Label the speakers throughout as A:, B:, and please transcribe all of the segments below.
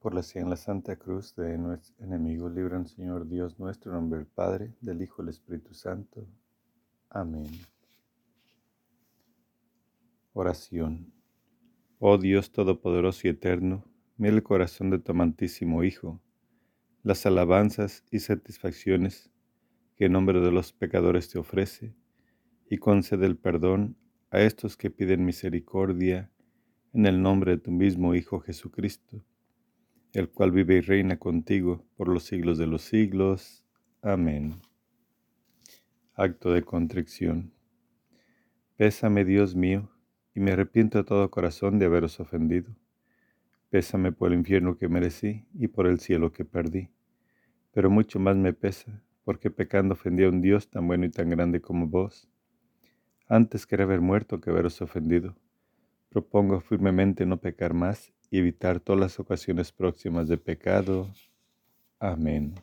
A: Por la en la Santa Cruz de nuestros enemigos, libran, Señor Dios nuestro, en nombre del Padre, del Hijo y del Espíritu Santo. Amén. Oración. Oh Dios Todopoderoso y Eterno, mira el corazón de tu amantísimo Hijo, las alabanzas y satisfacciones que en nombre de los pecadores te ofrece, y concede el perdón a estos que piden misericordia en el nombre de tu mismo Hijo Jesucristo el cual vive y reina contigo por los siglos de los siglos. Amén. Acto de contrición. Pésame, Dios mío, y me arrepiento de todo corazón de haberos ofendido. Pésame por el infierno que merecí y por el cielo que perdí. Pero mucho más me pesa, porque pecando ofendí a un Dios tan bueno y tan grande como vos. Antes quería haber muerto que haberos ofendido. Propongo firmemente no pecar más y evitar todas las ocasiones próximas de pecado. Amén.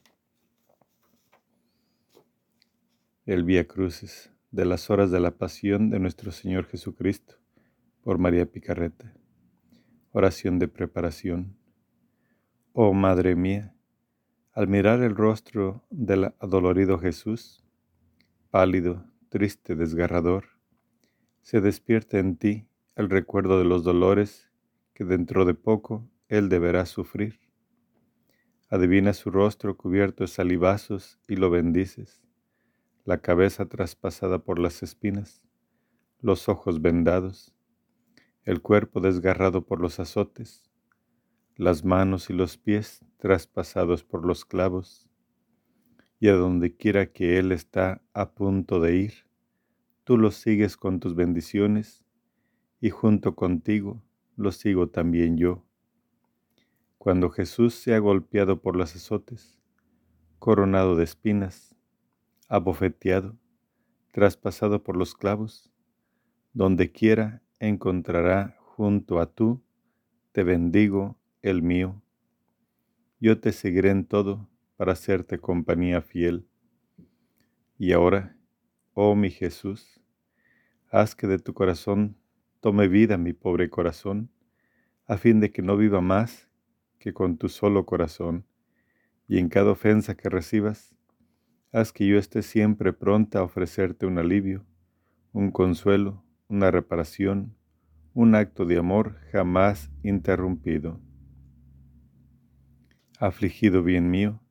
A: El Vía Crucis de las horas de la pasión de nuestro Señor Jesucristo por María Picarreta. Oración de preparación. Oh Madre mía, al mirar el rostro del adolorido Jesús, pálido, triste, desgarrador, se despierta en ti el recuerdo de los dolores que dentro de poco él deberá sufrir. Adivina su rostro cubierto de salivazos y lo bendices, la cabeza traspasada por las espinas, los ojos vendados, el cuerpo desgarrado por los azotes, las manos y los pies traspasados por los clavos, y a donde quiera que Él está a punto de ir, tú lo sigues con tus bendiciones, y junto contigo lo sigo también yo. Cuando Jesús se ha golpeado por los azotes, coronado de espinas, abofeteado, traspasado por los clavos, donde quiera encontrará junto a tú, te bendigo, el mío. Yo te seguiré en todo para hacerte compañía fiel. Y ahora, oh mi Jesús, haz que de tu corazón Tome vida mi pobre corazón, a fin de que no viva más que con tu solo corazón, y en cada ofensa que recibas, haz que yo esté siempre pronta a ofrecerte un alivio, un consuelo, una reparación, un acto de amor jamás interrumpido. Afligido bien mío,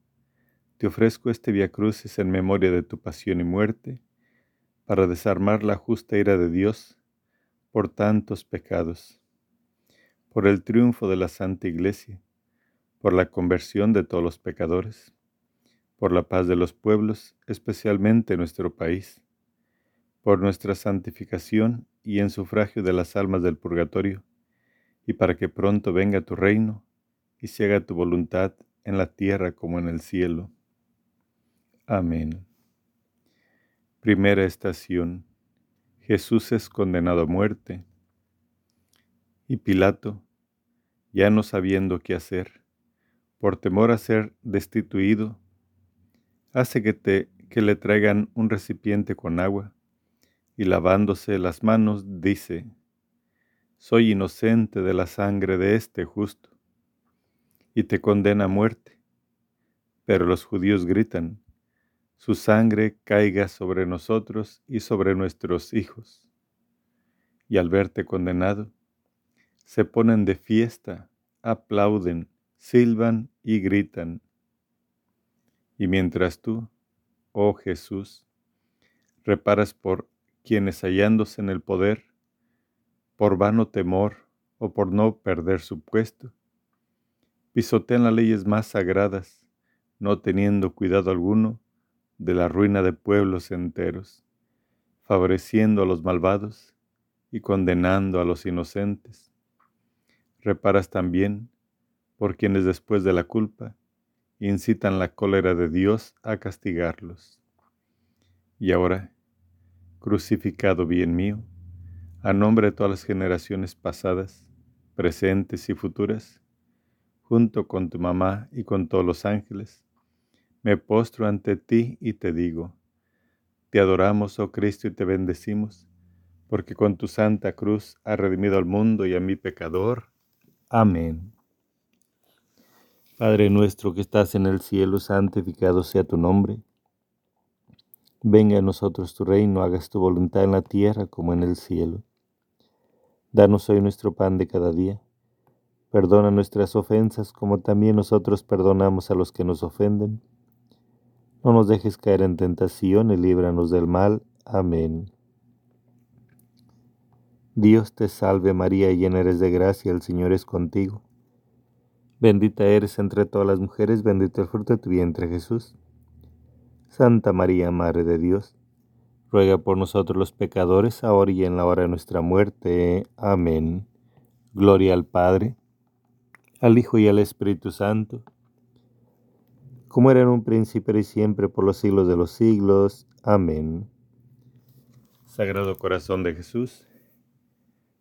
A: te ofrezco este Via Crucis en memoria de tu pasión y muerte, para desarmar la justa ira de Dios por tantos pecados, por el triunfo de la Santa Iglesia, por la conversión de todos los pecadores, por la paz de los pueblos, especialmente nuestro país, por nuestra santificación y en sufragio de las almas del purgatorio, y para que pronto venga tu reino y se haga tu voluntad en la tierra como en el cielo. Amén. Primera estación Jesús es condenado a muerte. Y Pilato, ya no sabiendo qué hacer, por temor a ser destituido, hace que, te, que le traigan un recipiente con agua, y lavándose las manos dice, Soy inocente de la sangre de este justo, y te condena a muerte. Pero los judíos gritan, su sangre caiga sobre nosotros y sobre nuestros hijos. Y al verte condenado, se ponen de fiesta, aplauden, silban y gritan. Y mientras tú, oh Jesús, reparas por quienes hallándose en el poder, por vano temor o por no perder su puesto, pisotean las leyes más sagradas, no teniendo cuidado alguno de la ruina de pueblos enteros, favoreciendo a los malvados y condenando a los inocentes. Reparas también por quienes después de la culpa incitan la cólera de Dios a castigarlos. Y ahora, crucificado bien mío, a nombre de todas las generaciones pasadas, presentes y futuras, junto con tu mamá y con todos los ángeles, me postro ante ti y te digo, te adoramos, oh Cristo, y te bendecimos, porque con tu santa cruz has redimido al mundo y a mi pecador. Amén. Padre nuestro que estás en el cielo, santificado sea tu nombre. Venga a nosotros tu reino, hagas tu voluntad en la tierra como en el cielo. Danos hoy nuestro pan de cada día. Perdona nuestras ofensas como también nosotros perdonamos a los que nos ofenden. No nos dejes caer en tentación y líbranos del mal. Amén. Dios te salve María, llena eres de gracia, el Señor es contigo. Bendita eres entre todas las mujeres, bendito el fruto de tu vientre Jesús. Santa María, Madre de Dios, ruega por nosotros los pecadores, ahora y en la hora de nuestra muerte. Amén. Gloria al Padre, al Hijo y al Espíritu Santo, como era un príncipe y siempre por los siglos de los siglos. Amén. Sagrado Corazón de Jesús,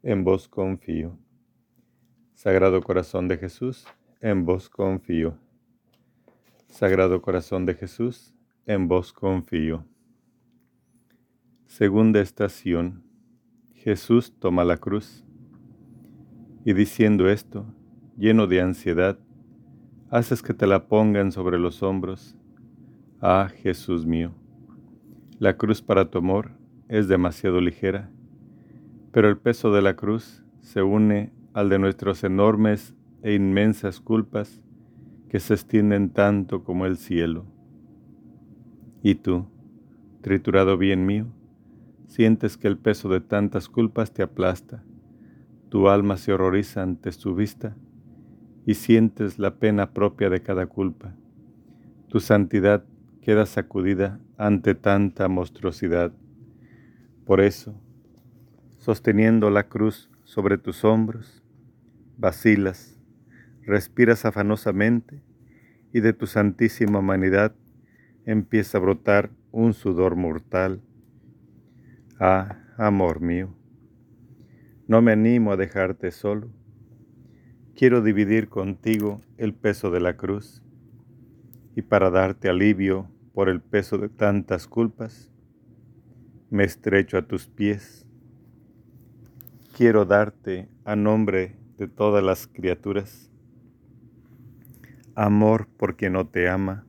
A: en vos confío. Sagrado Corazón de Jesús, en vos confío. Sagrado Corazón de Jesús, en vos confío. Segunda estación. Jesús toma la cruz. Y diciendo esto, lleno de ansiedad, haces que te la pongan sobre los hombros. Ah, Jesús mío, la cruz para tu amor es demasiado ligera, pero el peso de la cruz se une al de nuestros enormes e inmensas culpas que se extienden tanto como el cielo. Y tú, triturado bien mío, sientes que el peso de tantas culpas te aplasta, tu alma se horroriza ante su vista y sientes la pena propia de cada culpa. Tu santidad queda sacudida ante tanta monstruosidad. Por eso, sosteniendo la cruz sobre tus hombros, vacilas respiras afanosamente y de tu santísima humanidad empieza a brotar un sudor mortal. Ah, amor mío, no me animo a dejarte solo. Quiero dividir contigo el peso de la cruz y para darte alivio por el peso de tantas culpas, me estrecho a tus pies. Quiero darte a nombre de todas las criaturas amor por quien no te ama,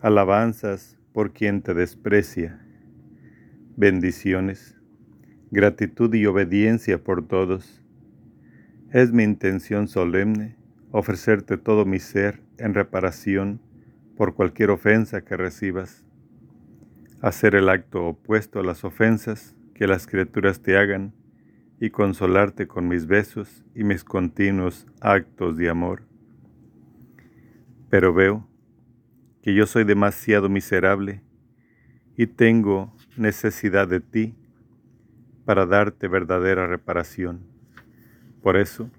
A: alabanzas por quien te desprecia, bendiciones, gratitud y obediencia por todos. Es mi intención solemne ofrecerte todo mi ser en reparación por cualquier ofensa que recibas, hacer el acto opuesto a las ofensas que las criaturas te hagan y consolarte con mis besos y mis continuos actos de amor pero veo que yo soy demasiado miserable y tengo necesidad de ti para darte verdadera reparación. Por eso,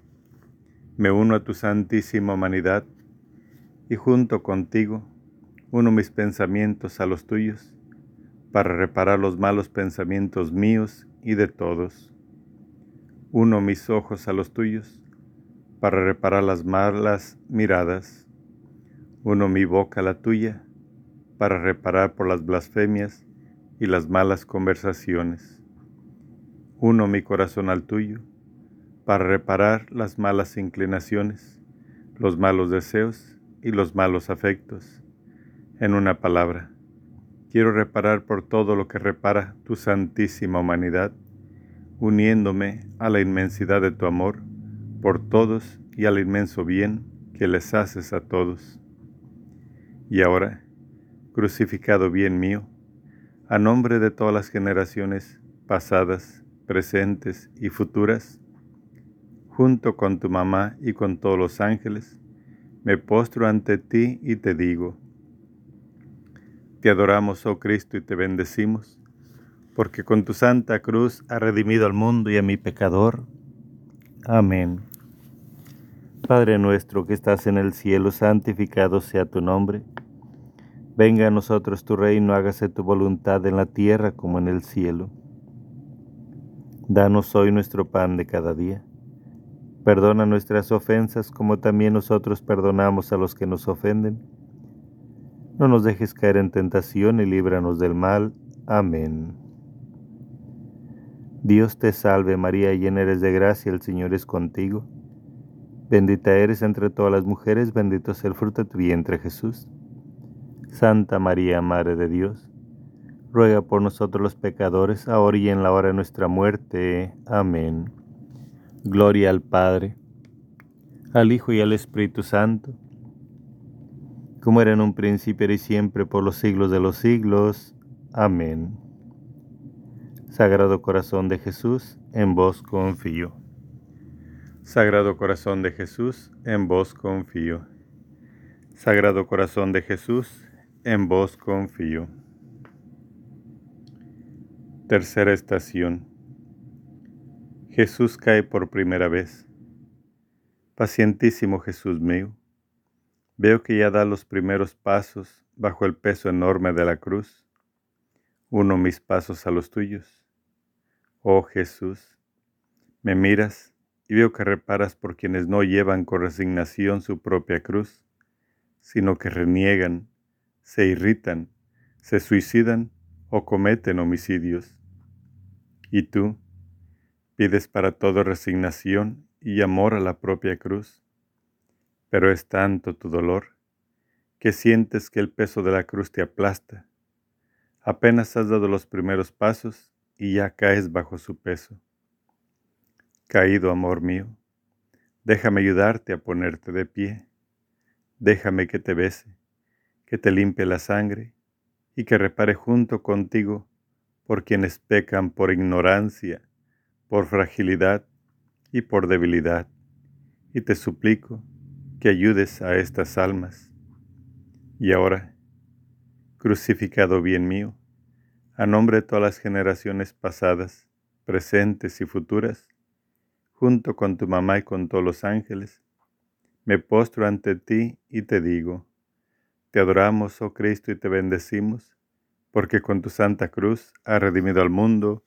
A: me uno a tu santísima humanidad y junto contigo uno mis pensamientos a los tuyos para reparar los malos pensamientos míos y de todos. Uno mis ojos a los tuyos para reparar las malas miradas uno mi boca a la tuya, para reparar por las blasfemias y las malas conversaciones. Uno mi corazón al tuyo, para reparar las malas inclinaciones, los malos deseos y los malos afectos. En una palabra, quiero reparar por todo lo que repara tu santísima humanidad, uniéndome a la inmensidad de tu amor por todos y al inmenso bien que les haces a todos. Y ahora, crucificado bien mío, a nombre de todas las generaciones pasadas, presentes y futuras, junto con tu mamá y con todos los ángeles, me postro ante ti y te digo, te adoramos, oh Cristo, y te bendecimos, porque con tu santa cruz ha redimido al mundo y a mi pecador. Amén. Padre nuestro que estás en el cielo, santificado sea tu nombre. Venga a nosotros tu reino, hágase tu voluntad en la tierra como en el cielo. Danos hoy nuestro pan de cada día. Perdona nuestras ofensas como también nosotros perdonamos a los que nos ofenden. No nos dejes caer en tentación y líbranos del mal. Amén. Dios te salve María, llena eres de gracia, el Señor es contigo. Bendita eres entre todas las mujeres, bendito es el fruto de tu vientre Jesús. Santa María, Madre de Dios, ruega por nosotros los pecadores, ahora y en la hora de nuestra muerte. Amén. Gloria al Padre, al Hijo y al Espíritu Santo, como era en un principio y siempre por los siglos de los siglos. Amén. Sagrado Corazón de Jesús, en vos confío. Sagrado Corazón de Jesús, en vos confío. Sagrado Corazón de Jesús, en vos confío. Tercera estación. Jesús cae por primera vez. Pacientísimo Jesús mío, veo que ya da los primeros pasos bajo el peso enorme de la cruz. Uno mis pasos a los tuyos. Oh Jesús, me miras y veo que reparas por quienes no llevan con resignación su propia cruz, sino que reniegan, se irritan, se suicidan o cometen homicidios. Y tú pides para todo resignación y amor a la propia cruz, pero es tanto tu dolor que sientes que el peso de la cruz te aplasta. Apenas has dado los primeros pasos y ya caes bajo su peso. Caído amor mío, déjame ayudarte a ponerte de pie. Déjame que te bese, que te limpie la sangre y que repare junto contigo por quienes pecan por ignorancia, por fragilidad y por debilidad. Y te suplico que ayudes a estas almas. Y ahora, crucificado bien mío, a nombre de todas las generaciones pasadas, presentes y futuras, junto con tu mamá y con todos los ángeles, me postro ante ti y te digo, te adoramos, oh Cristo, y te bendecimos, porque con tu santa cruz has redimido al mundo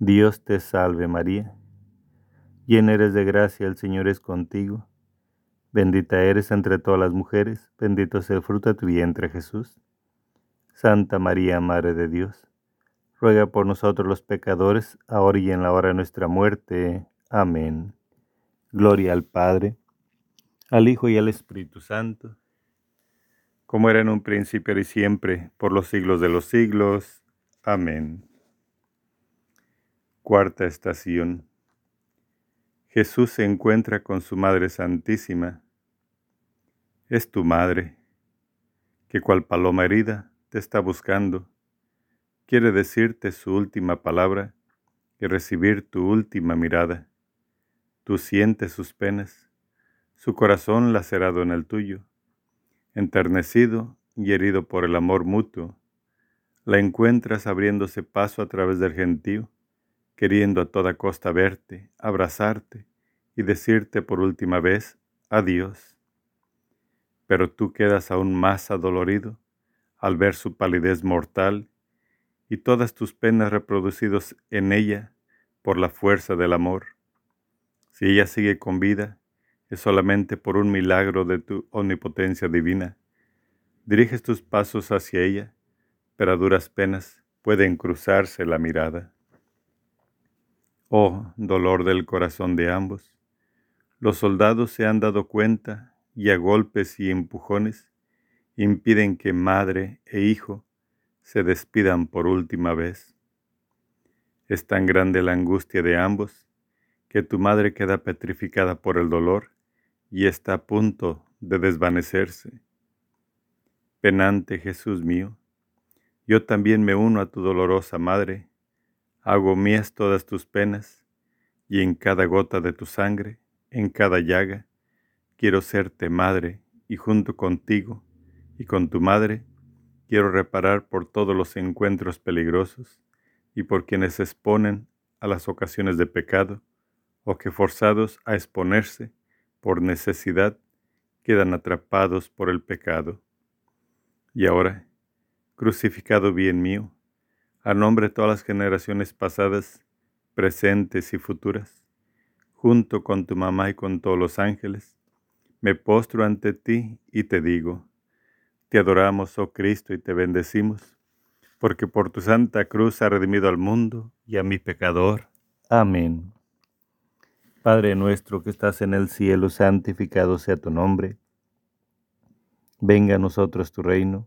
A: Dios te salve María, llena eres de gracia, el Señor es contigo. Bendita eres entre todas las mujeres, bendito es el fruto de tu vientre Jesús. Santa María, Madre de Dios ruega por nosotros los pecadores, ahora y en la hora de nuestra muerte. Amén. Gloria al Padre, al Hijo y al Espíritu Santo, como era en un principio y siempre, por los siglos de los siglos. Amén. Cuarta estación. Jesús se encuentra con su Madre Santísima. Es tu Madre, que cual paloma herida te está buscando quiere decirte su última palabra y recibir tu última mirada. Tú sientes sus penas, su corazón lacerado en el tuyo, enternecido y herido por el amor mutuo. La encuentras abriéndose paso a través del gentío, queriendo a toda costa verte, abrazarte y decirte por última vez adiós. Pero tú quedas aún más adolorido al ver su palidez mortal y todas tus penas reproducidos en ella por la fuerza del amor. Si ella sigue con vida, es solamente por un milagro de tu omnipotencia divina. Diriges tus pasos hacia ella, pero a duras penas pueden cruzarse la mirada. Oh, dolor del corazón de ambos, los soldados se han dado cuenta y a golpes y empujones impiden que madre e hijo se despidan por última vez. Es tan grande la angustia de ambos que tu madre queda petrificada por el dolor y está a punto de desvanecerse. Penante Jesús mío, yo también me uno a tu dolorosa madre, hago mías todas tus penas, y en cada gota de tu sangre, en cada llaga, quiero serte madre, y junto contigo y con tu madre, Quiero reparar por todos los encuentros peligrosos y por quienes se exponen a las ocasiones de pecado o que forzados a exponerse por necesidad quedan atrapados por el pecado. Y ahora, crucificado bien mío, a nombre de todas las generaciones pasadas, presentes y futuras, junto con tu mamá y con todos los ángeles, me postro ante ti y te digo, te adoramos, oh Cristo, y te bendecimos, porque por tu santa cruz ha redimido al mundo y a mi pecador. Amén. Padre nuestro que estás en el cielo, santificado sea tu nombre. Venga a nosotros tu reino,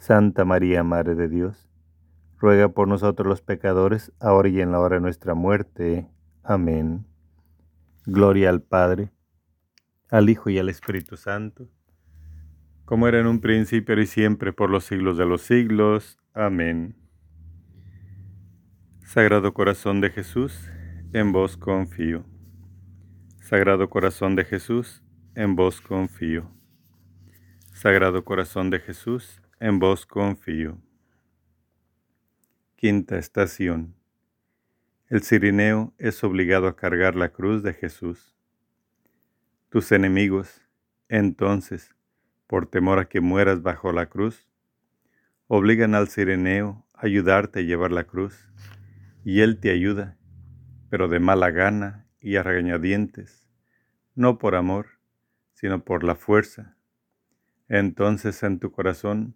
A: Santa María, Madre de Dios, ruega por nosotros los pecadores, ahora y en la hora de nuestra muerte. Amén. Gloria al Padre, al Hijo y al Espíritu Santo, como era en un principio y siempre por los siglos de los siglos. Amén. Sagrado Corazón de Jesús, en vos confío. Sagrado Corazón de Jesús, en vos confío. Sagrado Corazón de Jesús, en vos confío. Quinta estación. El cirineo es obligado a cargar la cruz de Jesús. Tus enemigos, entonces, por temor a que mueras bajo la cruz, obligan al cirineo a ayudarte a llevar la cruz, y él te ayuda, pero de mala gana y a regañadientes, no por amor, sino por la fuerza. Entonces en tu corazón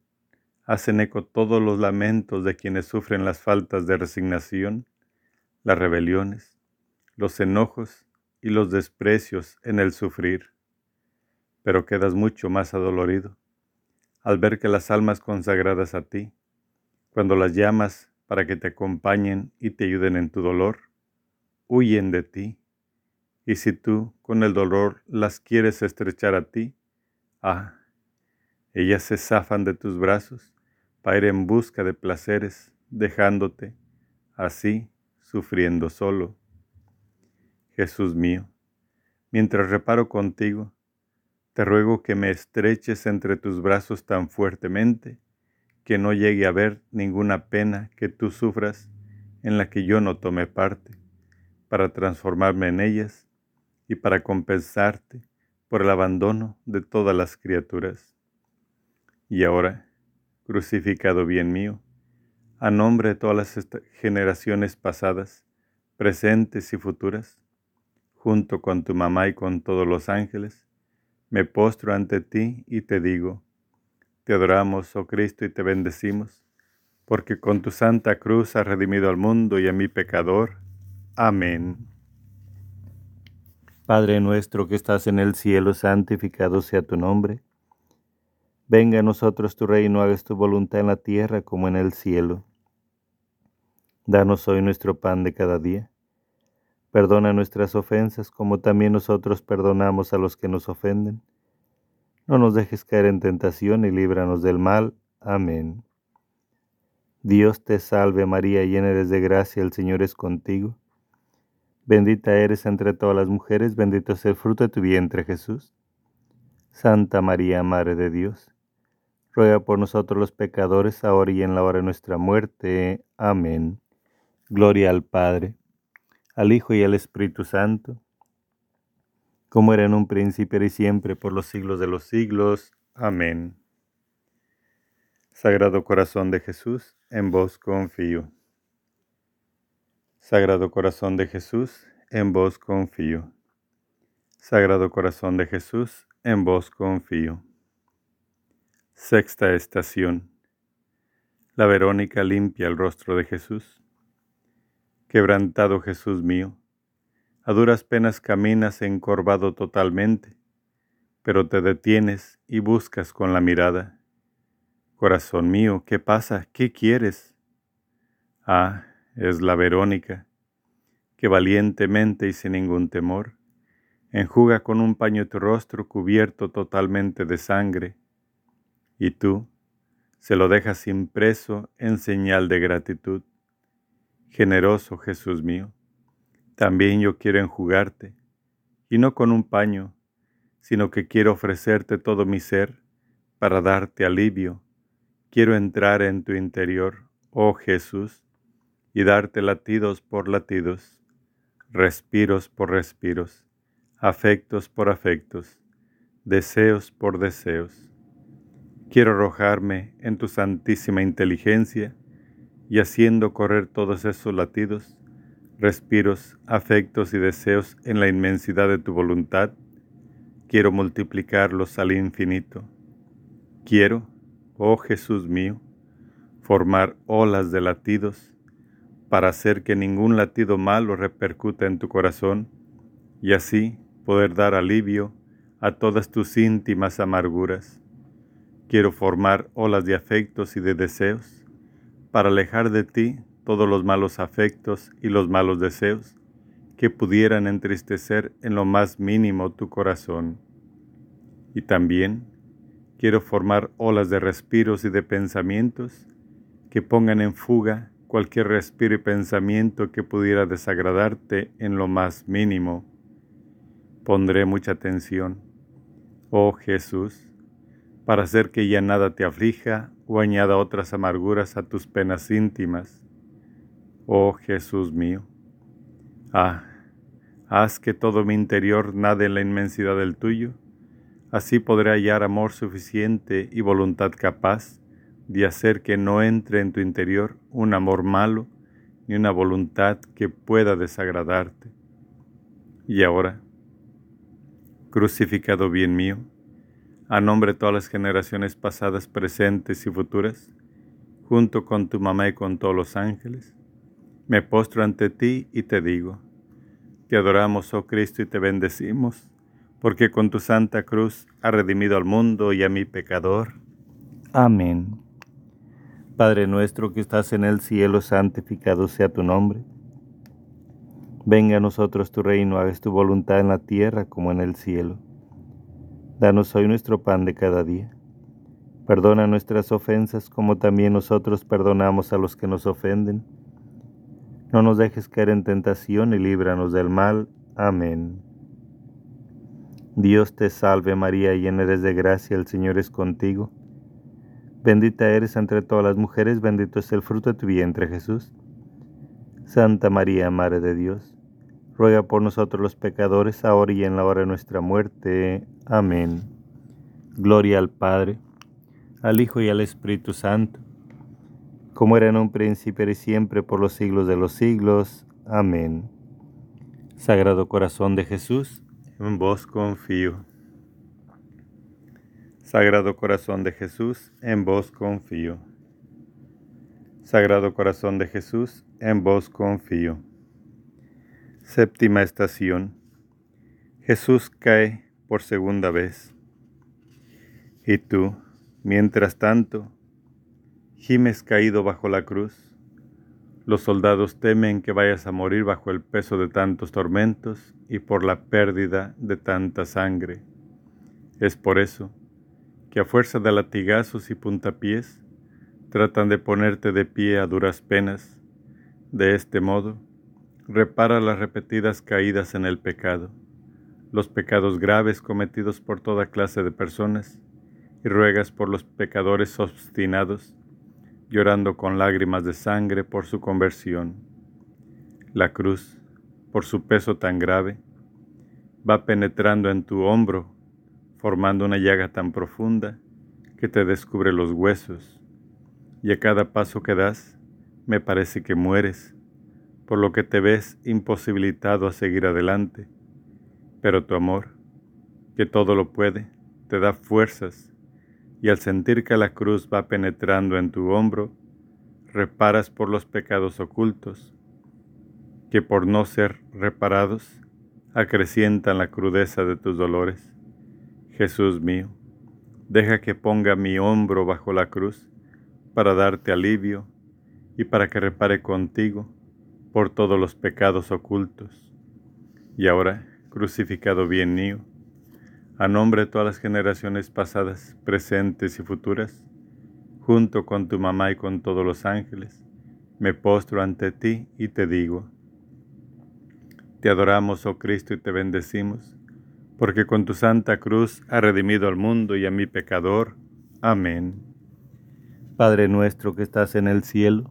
A: hacen eco todos los lamentos de quienes sufren las faltas de resignación, las rebeliones, los enojos y los desprecios en el sufrir. Pero quedas mucho más adolorido al ver que las almas consagradas a ti, cuando las llamas para que te acompañen y te ayuden en tu dolor, huyen de ti. Y si tú con el dolor las quieres estrechar a ti, ah, ellas se zafan de tus brazos para ir en busca de placeres, dejándote así sufriendo solo. Jesús mío, mientras reparo contigo, te ruego que me estreches entre tus brazos tan fuertemente que no llegue a ver ninguna pena que tú sufras en la que yo no tome parte para transformarme en ellas y para compensarte por el abandono de todas las criaturas. Y ahora, crucificado bien mío, a nombre de todas las generaciones pasadas, presentes y futuras, junto con tu mamá y con todos los ángeles, me postro ante ti y te digo, te adoramos, oh Cristo, y te bendecimos, porque con tu santa cruz has redimido al mundo y a mi pecador, Amén. Padre nuestro que estás en el cielo, santificado sea tu nombre. Venga a nosotros tu reino, hagas tu voluntad en la tierra como en el cielo. Danos hoy nuestro pan de cada día. Perdona nuestras ofensas como también nosotros perdonamos a los que nos ofenden. No nos dejes caer en tentación y líbranos del mal. Amén. Dios te salve María, llena eres de gracia, el Señor es contigo. Bendita eres entre todas las mujeres, bendito es el fruto de tu vientre Jesús. Santa María, Madre de Dios, ruega por nosotros los pecadores, ahora y en la hora de nuestra muerte. Amén. Gloria al Padre, al Hijo y al Espíritu Santo, como era en un príncipe y siempre, por los siglos de los siglos. Amén. Sagrado Corazón de Jesús, en vos confío. Sagrado Corazón de Jesús, en vos confío. Sagrado Corazón de Jesús, en vos confío. Sexta estación. La Verónica limpia el rostro de Jesús. Quebrantado Jesús mío, a duras penas caminas encorvado totalmente, pero te detienes y buscas con la mirada. Corazón mío, ¿qué pasa? ¿Qué quieres? Ah, es la Verónica, que valientemente y sin ningún temor enjuga con un paño tu rostro cubierto totalmente de sangre, y tú se lo dejas impreso en señal de gratitud. Generoso Jesús mío, también yo quiero enjugarte, y no con un paño, sino que quiero ofrecerte todo mi ser para darte alivio. Quiero entrar en tu interior, oh Jesús, y darte latidos por latidos, respiros por respiros, afectos por afectos, deseos por deseos. Quiero arrojarme en tu santísima inteligencia y haciendo correr todos esos latidos, respiros, afectos y deseos en la inmensidad de tu voluntad, quiero multiplicarlos al infinito. Quiero, oh Jesús mío, formar olas de latidos para hacer que ningún latido malo repercuta en tu corazón y así poder dar alivio a todas tus íntimas amarguras. Quiero formar olas de afectos y de deseos para alejar de ti todos los malos afectos y los malos deseos que pudieran entristecer en lo más mínimo tu corazón. Y también quiero formar olas de respiros y de pensamientos que pongan en fuga cualquier respiro y pensamiento que pudiera desagradarte en lo más mínimo. Pondré mucha atención, oh Jesús, para hacer que ya nada te aflija o añada otras amarguras a tus penas íntimas. Oh Jesús mío, ah, haz que todo mi interior nade en la inmensidad del tuyo, así podré hallar amor suficiente y voluntad capaz de hacer que no entre en tu interior un amor malo ni una voluntad que pueda desagradarte. Y ahora, crucificado bien mío, a nombre de todas las generaciones pasadas, presentes y futuras, junto con tu mamá y con todos los ángeles, me postro ante ti y te digo, te adoramos, oh Cristo, y te bendecimos, porque con tu santa cruz has redimido al mundo y a mi pecador. Amén. Padre nuestro que estás en el cielo, santificado sea tu nombre. Venga a nosotros tu reino, hagas tu voluntad en la tierra como en el cielo. Danos hoy nuestro pan de cada día. Perdona nuestras ofensas como también nosotros perdonamos a los que nos ofenden no nos dejes caer en tentación y líbranos del mal. Amén. Dios te salve María, llena eres de gracia, el Señor es contigo. Bendita eres entre todas las mujeres, bendito es el fruto de tu vientre Jesús. Santa María, Madre de Dios, ruega por nosotros los pecadores, ahora y en la hora de nuestra muerte. Amén. Gloria al Padre, al Hijo y al Espíritu Santo como era en un principio y siempre por los siglos de los siglos. Amén. Sagrado Corazón de Jesús, en vos confío. Sagrado Corazón de Jesús, en vos confío. Sagrado Corazón de Jesús, en vos confío. Séptima estación. Jesús cae por segunda vez. Y tú, mientras tanto, gimes caído bajo la cruz. Los soldados temen que vayas a morir bajo el peso de tantos tormentos y por la pérdida de tanta sangre. Es por eso que a fuerza de latigazos y puntapiés tratan de ponerte de pie a duras penas. De este modo, repara las repetidas caídas en el pecado, los pecados graves cometidos por toda clase de personas, y ruegas por los pecadores obstinados llorando con lágrimas de sangre por su conversión. La cruz, por su peso tan grave, va penetrando en tu hombro, formando una llaga tan profunda que te descubre los huesos, y a cada paso que das, me parece que mueres, por lo que te ves imposibilitado a seguir adelante. Pero tu amor, que todo lo puede, te da fuerzas y al sentir que la cruz va penetrando en tu hombro, reparas por los pecados ocultos, que por no ser reparados acrecientan la crudeza de tus dolores. Jesús mío, deja que ponga mi hombro bajo la cruz para darte alivio y para que repare contigo por todos los pecados ocultos. Y ahora, crucificado bien mío, a nombre de todas las generaciones pasadas, presentes y futuras, junto con tu mamá y con todos los ángeles, me postro ante ti y te digo, te adoramos, oh Cristo, y te bendecimos, porque con tu santa cruz ha redimido al mundo y a mi pecador. Amén. Padre nuestro que estás en el cielo,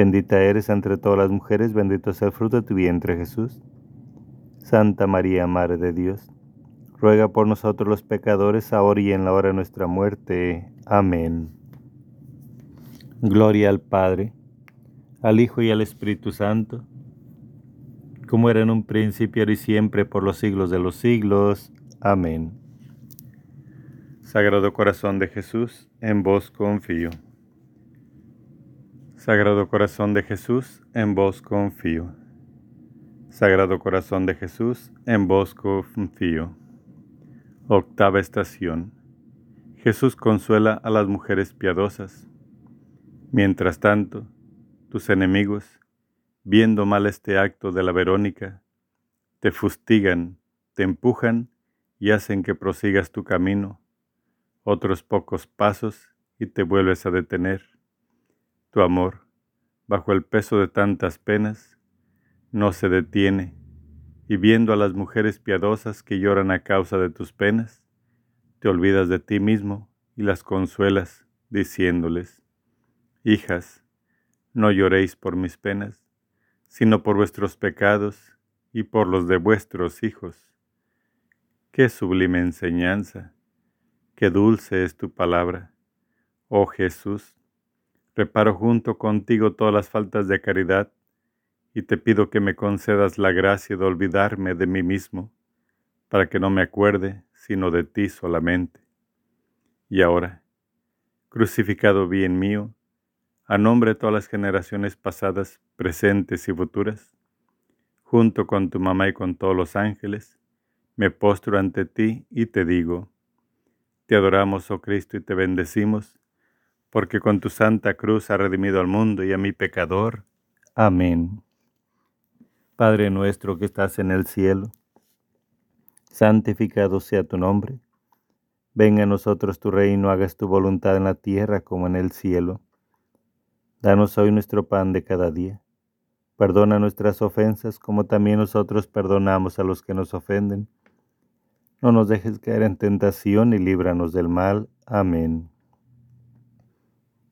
A: Bendita eres entre todas las mujeres, bendito es el fruto de tu vientre Jesús. Santa María, Madre de Dios ruega por nosotros los pecadores, ahora y en la hora de nuestra muerte. Amén. Gloria al Padre, al Hijo y al Espíritu Santo, como era en un principio, ahora y siempre, por los siglos de los siglos. Amén. Sagrado Corazón de Jesús, en vos confío. Sagrado Corazón de Jesús, en vos confío. Sagrado Corazón de Jesús, en vos confío. Octava estación. Jesús consuela a las mujeres piadosas. Mientras tanto, tus enemigos, viendo mal este acto de la Verónica, te fustigan, te empujan y hacen que prosigas tu camino. Otros pocos pasos y te vuelves a detener. Tu amor, bajo el peso de tantas penas, no se detiene y viendo a las mujeres piadosas que lloran a causa de tus penas, te olvidas de ti mismo y las consuelas, diciéndoles, Hijas, no lloréis por mis penas, sino por vuestros pecados y por los de vuestros hijos. Qué sublime enseñanza, qué dulce es tu palabra. Oh Jesús, reparo junto contigo todas las faltas de caridad y te pido que me concedas la gracia de olvidarme de mí mismo, para que no me acuerde sino de ti solamente. Y ahora, crucificado bien mío, a nombre de todas las generaciones pasadas, presentes y futuras, junto con tu mamá y con todos los ángeles, me postro ante ti y te digo, te adoramos, oh Cristo, y te bendecimos, porque con tu santa cruz ha redimido al mundo y a mi pecador. Amén. Padre nuestro que estás en el cielo, santificado sea tu nombre. Venga a nosotros tu reino, hagas tu voluntad en la tierra como en el cielo. Danos hoy nuestro pan de cada día. Perdona nuestras ofensas como también nosotros perdonamos a los que nos ofenden. No nos dejes caer en tentación y líbranos del mal. Amén.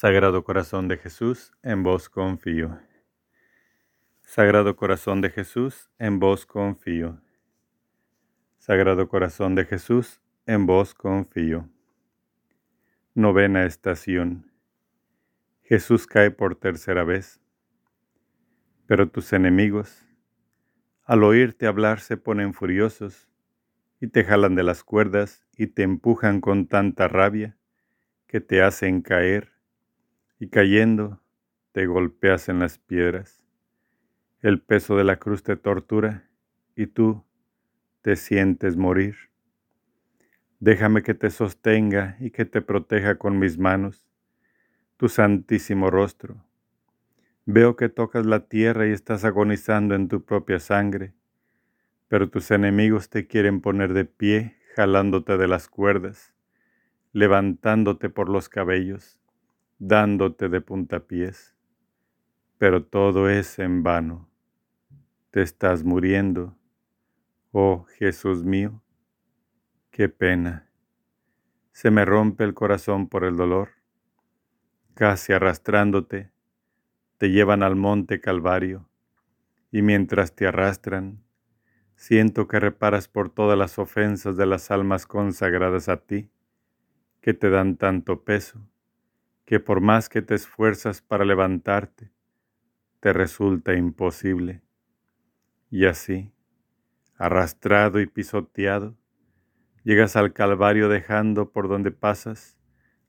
A: Sagrado Corazón de Jesús, en vos confío. Sagrado Corazón de Jesús, en vos confío. Sagrado Corazón de Jesús, en vos confío. Novena estación. Jesús cae por tercera vez. Pero tus enemigos, al oírte hablar, se ponen furiosos y te jalan de las cuerdas y te empujan con tanta rabia que te hacen caer y cayendo te golpeas en las piedras. El peso de la cruz te tortura y tú te sientes morir. Déjame que te sostenga y que te proteja con mis manos, tu santísimo rostro. Veo que tocas la tierra y estás agonizando en tu propia sangre, pero tus enemigos te quieren poner de pie, jalándote de las cuerdas, levantándote por los cabellos, dándote de puntapiés. Pero todo es en vano te estás muriendo. Oh Jesús mío, qué pena. Se me rompe el corazón por el dolor. Casi arrastrándote, te llevan al monte Calvario, y mientras te arrastran, siento que reparas por todas las ofensas de las almas consagradas a ti, que te dan tanto peso, que por más que te esfuerzas para levantarte, te resulta imposible. Y así, arrastrado y pisoteado, llegas al Calvario dejando por donde pasas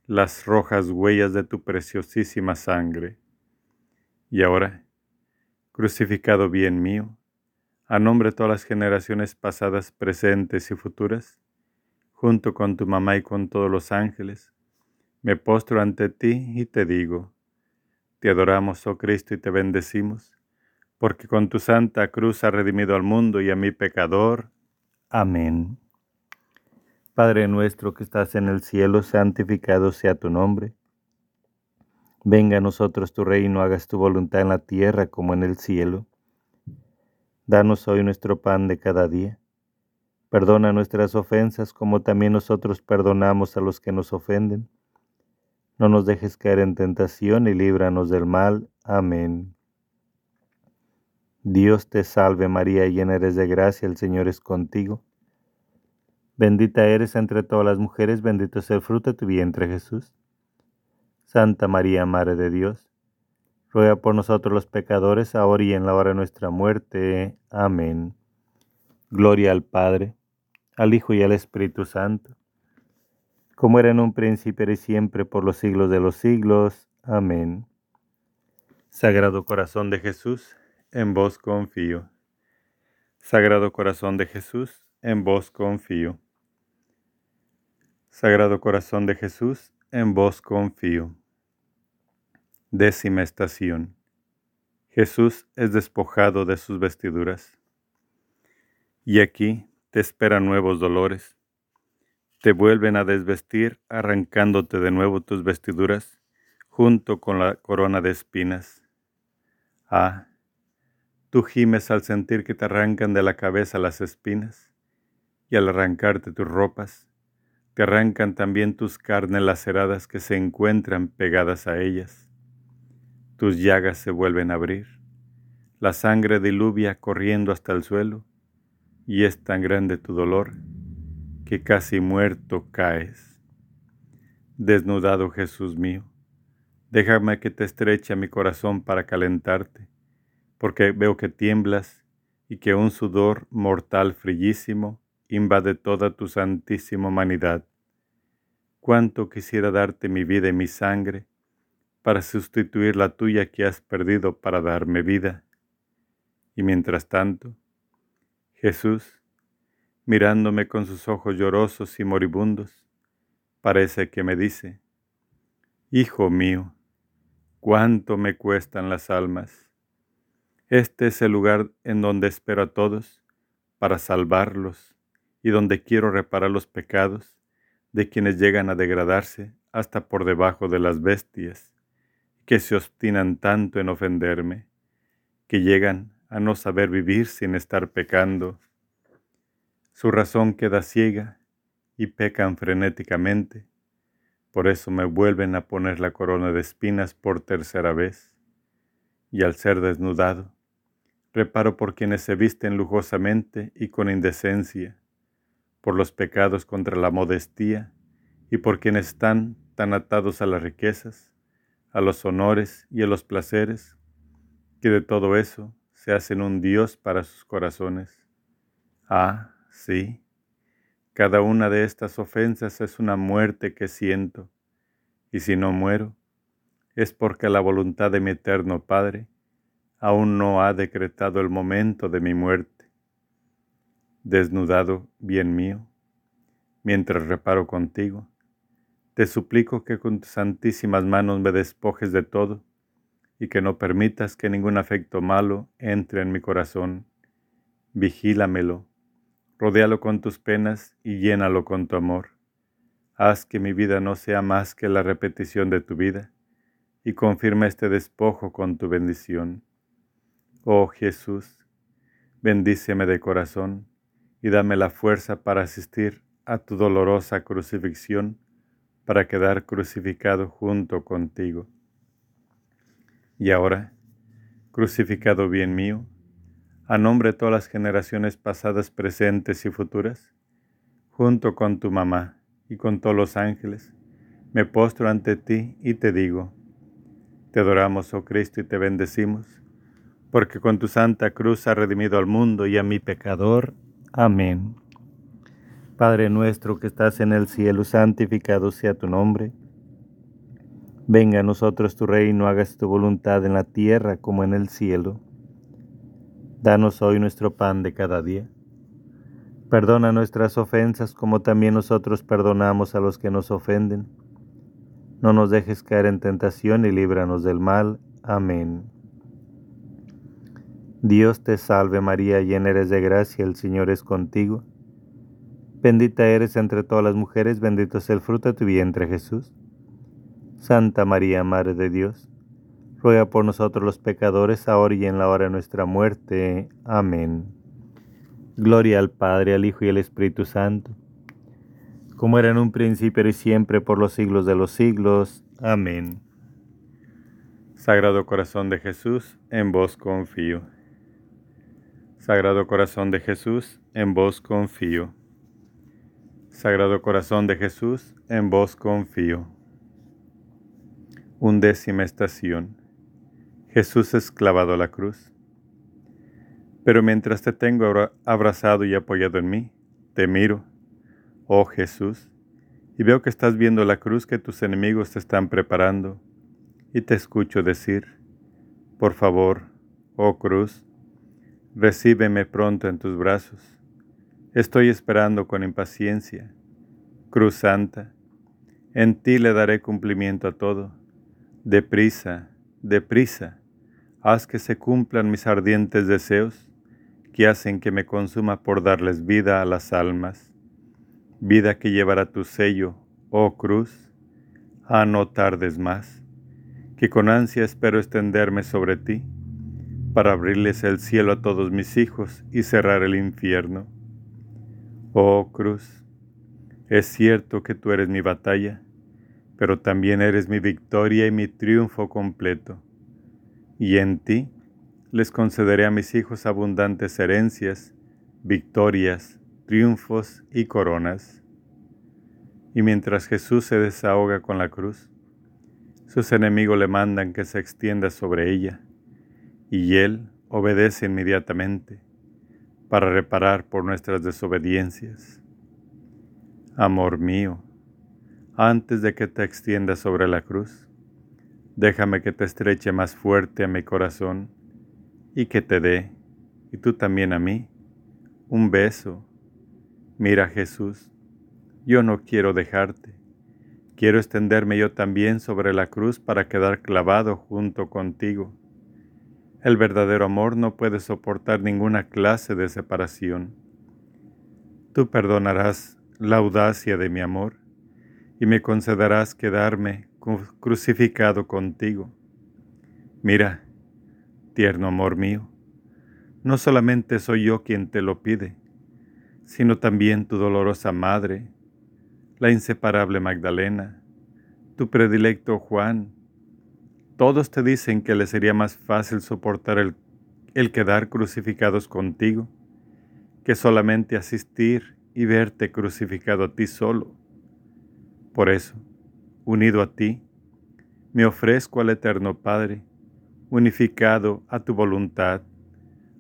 A: las rojas huellas de tu preciosísima sangre. Y ahora, crucificado bien mío, a nombre de todas las generaciones pasadas, presentes y futuras, junto con tu mamá y con todos los ángeles, me postro ante ti y te digo, te adoramos, oh Cristo, y te bendecimos, porque con tu santa cruz has redimido al mundo y a mi pecador. Amén. Padre nuestro que estás en el cielo, santificado sea tu nombre. Venga a nosotros tu reino, hagas tu voluntad en la tierra como en el cielo. Danos hoy nuestro pan de cada día. Perdona nuestras ofensas como también nosotros perdonamos a los que nos ofenden no nos dejes caer en tentación y líbranos del mal. Amén. Dios te salve María, llena eres de gracia, el Señor es contigo. Bendita eres entre todas las mujeres, bendito es el fruto de tu vientre Jesús. Santa María, Madre de Dios, ruega por nosotros los pecadores, ahora y en la hora de nuestra muerte. Amén. Gloria al Padre, al Hijo y al Espíritu Santo como era en un príncipe y siempre, por los siglos de los siglos. Amén. Sagrado Corazón de Jesús, en vos confío. Sagrado Corazón de Jesús, en vos confío. Sagrado Corazón de Jesús, en vos confío. Décima estación. Jesús es despojado de sus vestiduras. Y aquí te esperan nuevos dolores te vuelven a desvestir arrancándote de nuevo tus vestiduras junto con la corona de espinas. Ah, tú gimes al sentir que te arrancan de la cabeza las espinas, y al arrancarte tus ropas, te arrancan también tus carnes laceradas que se encuentran pegadas a ellas. Tus llagas se vuelven a abrir, la sangre diluvia corriendo hasta el suelo, y es tan grande tu dolor que casi muerto caes. Desnudado Jesús mío, déjame que te estreche mi corazón para calentarte, porque veo que tiemblas y que un sudor mortal frillísimo invade toda tu santísima humanidad. Cuánto quisiera darte mi vida y mi sangre para sustituir la tuya que has perdido para darme vida. Y mientras tanto, Jesús, mirándome con sus ojos llorosos y moribundos, parece que me dice, Hijo mío, cuánto me cuestan las almas. Este es el lugar en donde espero a todos para salvarlos y donde quiero reparar los pecados de quienes llegan a degradarse hasta por debajo de las bestias, que se obstinan tanto en ofenderme, que llegan a no saber vivir sin estar pecando su razón queda ciega y pecan frenéticamente. Por eso me vuelven a poner la corona de espinas por tercera vez. Y al ser desnudado, reparo por quienes se visten lujosamente y con indecencia, por los pecados contra la modestía y por quienes están tan atados a las riquezas, a los honores y a los placeres, que de todo eso se hacen un Dios para sus corazones. Ah, Sí, cada una de estas ofensas es una muerte que siento, y si no muero, es porque la voluntad de mi eterno Padre aún no ha decretado el momento de mi muerte. Desnudado, bien mío, mientras reparo contigo, te suplico que con tus santísimas manos me despojes de todo y que no permitas que ningún afecto malo entre en mi corazón. Vigílamelo Rodéalo con tus penas y llénalo con tu amor. Haz que mi vida no sea más que la repetición de tu vida, y confirma este despojo con tu bendición. Oh Jesús, bendíceme de corazón y dame la fuerza para asistir a tu dolorosa crucifixión para quedar crucificado junto contigo. Y ahora, crucificado bien mío, a nombre de todas las generaciones pasadas, presentes y futuras, junto con tu mamá y con todos los ángeles, me postro ante ti y te digo, te adoramos, oh Cristo, y te bendecimos, porque con tu santa cruz has redimido al mundo y a mi pecador. Amén. Padre nuestro que estás en el cielo, santificado sea tu nombre. Venga a nosotros tu reino, hagas tu voluntad en la tierra como en el cielo. Danos hoy nuestro pan de cada día. Perdona nuestras ofensas como también nosotros perdonamos a los que nos ofenden. No nos dejes caer en tentación y líbranos del mal. Amén. Dios te salve María, llena eres de gracia, el Señor es contigo. Bendita eres entre todas las mujeres, bendito es el fruto de tu vientre Jesús. Santa María, Madre de Dios ruega por nosotros los pecadores, ahora y en la hora de nuestra muerte. Amén. Gloria al Padre, al Hijo y al Espíritu Santo, como era en un principio y siempre, por los siglos de los siglos. Amén. Sagrado Corazón de Jesús, en vos confío. Sagrado Corazón de Jesús, en vos confío. Sagrado Corazón de Jesús, en vos confío. Undécima estación. Jesús es clavado a la cruz. Pero mientras te tengo abrazado y apoyado en mí, te miro, oh Jesús, y veo que estás viendo la cruz que tus enemigos te están preparando, y te escucho decir, por favor, oh cruz, recíbeme pronto en tus brazos. Estoy esperando con impaciencia. Cruz Santa, en ti le daré cumplimiento a todo. Deprisa, deprisa haz que se cumplan mis ardientes deseos, que hacen que me consuma por darles vida a las almas, vida que llevará tu sello, oh cruz, a no tardes más, que con ansia espero extenderme sobre ti, para abrirles el cielo a todos mis hijos y cerrar el infierno. Oh cruz, es cierto que tú eres mi batalla, pero también eres mi victoria y mi triunfo completo y en ti les concederé a mis hijos abundantes herencias, victorias, triunfos y coronas. Y mientras Jesús se desahoga con la cruz, sus enemigos le mandan que se extienda sobre ella, y él obedece inmediatamente para reparar por nuestras desobediencias. Amor mío, antes de que te extiendas sobre la cruz, Déjame que te estreche más fuerte a mi corazón y que te dé, y tú también a mí, un beso. Mira Jesús, yo no quiero dejarte. Quiero extenderme yo también sobre la cruz para quedar clavado junto contigo. El verdadero amor no puede soportar ninguna clase de separación. Tú perdonarás la audacia de mi amor y me concederás quedarme crucificado contigo. Mira, tierno amor mío, no solamente soy yo quien te lo pide, sino también tu dolorosa madre, la inseparable Magdalena, tu predilecto Juan. Todos te dicen que le sería más fácil soportar el, el quedar crucificados contigo que solamente asistir y verte crucificado a ti solo. Por eso, unido a ti, me ofrezco al Eterno Padre, unificado a tu voluntad,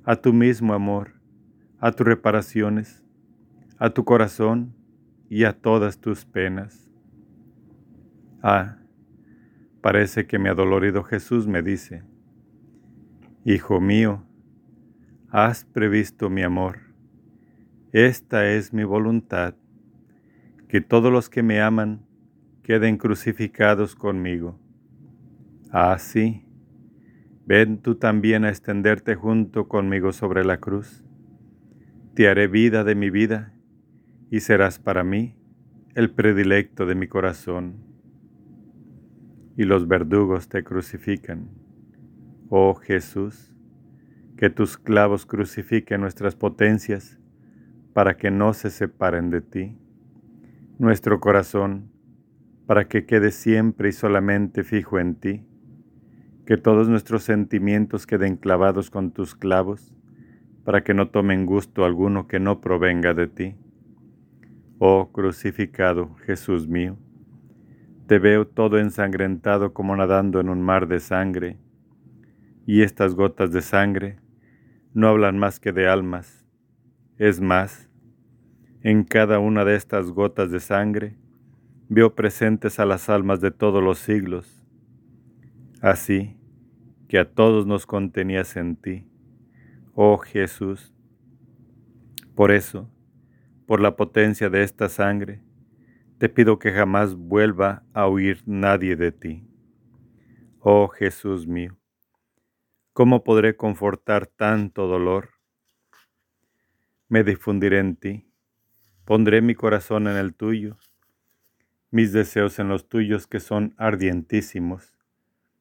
A: a tu mismo amor, a tus reparaciones, a tu corazón y a todas tus penas. Ah, parece que mi adolorido Jesús me dice, Hijo mío, has previsto mi amor. Esta es mi voluntad, que todos los que me aman queden crucificados conmigo. Así, ven tú también a extenderte junto conmigo sobre la cruz. Te haré vida de mi vida y serás para mí el predilecto de mi corazón. Y los verdugos te crucifican. Oh Jesús, que tus clavos crucifiquen nuestras potencias para que no se separen de ti. Nuestro corazón para que quede siempre y solamente fijo en ti, que todos nuestros sentimientos queden clavados con tus clavos, para que no tomen gusto alguno que no provenga de ti. Oh crucificado Jesús mío, te veo todo ensangrentado como nadando en un mar de sangre, y estas gotas de sangre no hablan más que de almas. Es más, en cada una de estas gotas de sangre veo presentes a las almas de todos los siglos. Así que a todos nos contenías en ti, oh Jesús. Por eso, por la potencia de esta sangre, te pido que jamás vuelva a huir nadie de ti. Oh Jesús mío, ¿cómo podré confortar tanto dolor? Me difundiré en ti, pondré mi corazón en el tuyo, mis deseos en los tuyos que son ardientísimos,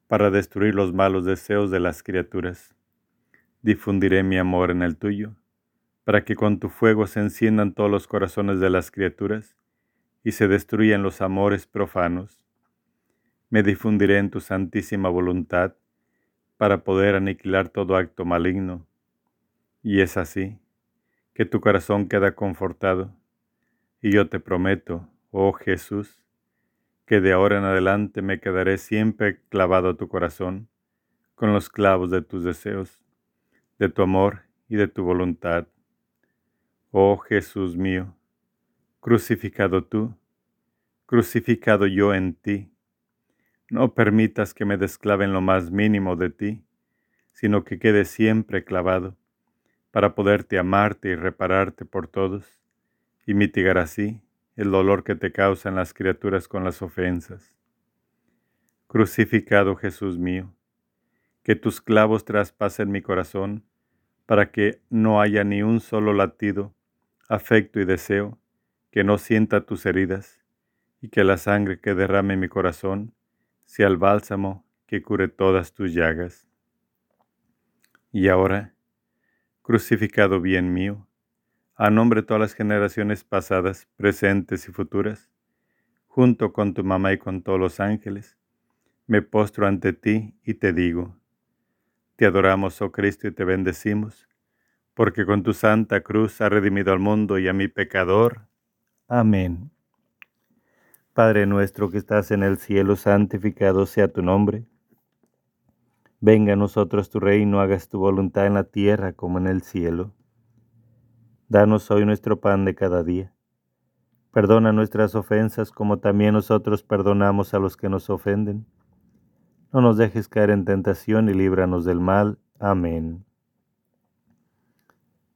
A: para destruir los malos deseos de las criaturas. Difundiré mi amor en el tuyo, para que con tu fuego se enciendan todos los corazones de las criaturas y se destruyan los amores profanos. Me difundiré en tu santísima voluntad para poder aniquilar todo acto maligno. Y es así que tu corazón queda confortado. Y yo te prometo, oh Jesús, que de ahora en adelante me quedaré siempre clavado a tu corazón con los clavos de tus deseos, de tu amor y de tu voluntad. Oh Jesús mío, crucificado tú, crucificado yo en ti. No permitas que me desclave en lo más mínimo de ti, sino que quede siempre clavado, para poderte amarte y repararte por todos, y mitigar así el dolor que te causan las criaturas con las ofensas. Crucificado Jesús mío, que tus clavos traspasen mi corazón, para que no haya ni un solo latido, afecto y deseo, que no sienta tus heridas, y que la sangre que derrame mi corazón sea el bálsamo que cure todas tus llagas. Y ahora, crucificado bien mío, a nombre de todas las generaciones pasadas, presentes y futuras, junto con tu mamá y con todos los ángeles, me postro ante ti y te digo, te adoramos, oh Cristo, y te bendecimos, porque con tu santa cruz has redimido al mundo y a mi pecador. Amén. Padre nuestro que estás en el cielo, santificado sea tu nombre. Venga a nosotros tu reino, hagas tu voluntad en la tierra como en el cielo. Danos hoy nuestro pan de cada día. Perdona nuestras ofensas como también nosotros perdonamos a los que nos ofenden. No nos dejes caer en tentación y líbranos del mal. Amén.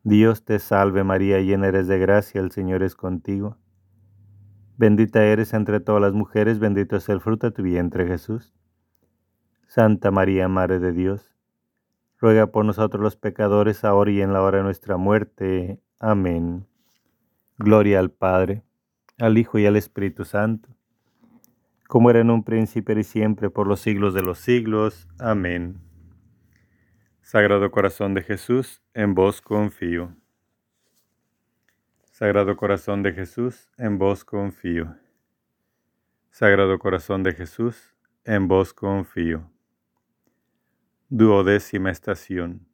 A: Dios te salve María, llena eres de gracia, el Señor es contigo. Bendita eres entre todas las mujeres, bendito es el fruto de tu vientre Jesús. Santa María, Madre de Dios, ruega por nosotros los pecadores, ahora y en la hora de nuestra muerte. Amén. Gloria al Padre, al Hijo y al Espíritu Santo, como era en un príncipe y siempre, por los siglos de los siglos. Amén. Sagrado Corazón de Jesús, en vos confío. Sagrado Corazón de Jesús, en vos confío. Sagrado Corazón de Jesús, en vos confío. Duodécima estación.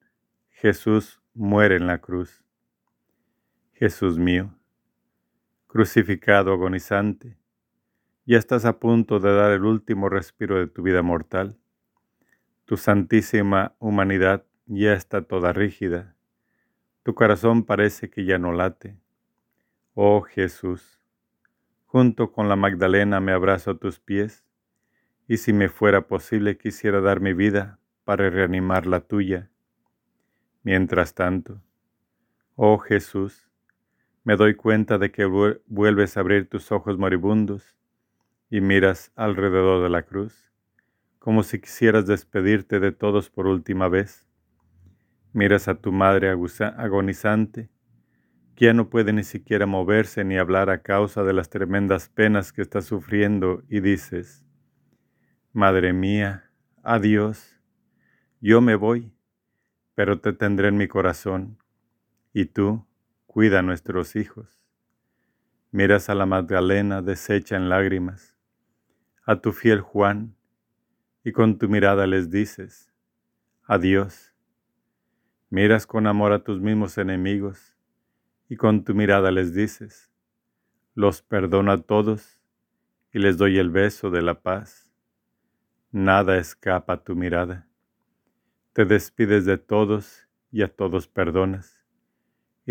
A: Jesús muere en la cruz. Jesús mío, crucificado agonizante, ya estás a punto de dar el último respiro de tu vida mortal. Tu santísima humanidad ya está toda rígida. Tu corazón parece que ya no late Oh Jesús, junto con la Magdalena me abrazo a tus pies, y si me fuera posible quisiera dar mi vida para reanimar la tuya. Mientras tanto, oh Jesús, me doy cuenta de que vuelves a abrir tus ojos moribundos y miras alrededor de la cruz, como si quisieras despedirte de todos por última vez. Miras a tu madre agonizante que ya no puede ni siquiera moverse ni hablar a causa de las tremendas penas que está sufriendo y dices, Madre mía, adiós, yo me voy, pero te tendré en mi corazón, y tú cuida a nuestros hijos. Miras a la Magdalena deshecha en lágrimas, a tu fiel Juan, y con tu mirada les dices, adiós. Miras con amor a tus mismos enemigos, y con tu mirada les dices, los perdono a todos, y les doy el beso de la paz. Nada escapa a tu mirada. Te despides de todos y a todos perdonas,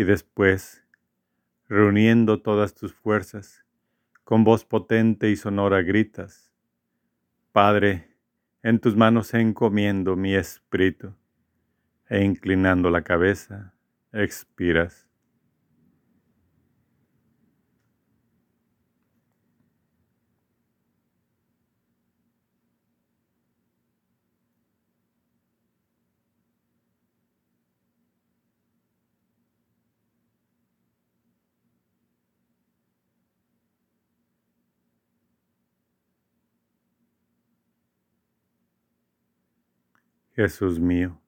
A: y después, reuniendo todas tus fuerzas, con voz potente y sonora gritas, Padre, en tus manos encomiendo mi espíritu, e inclinando la cabeza, expiras. Jesús mío,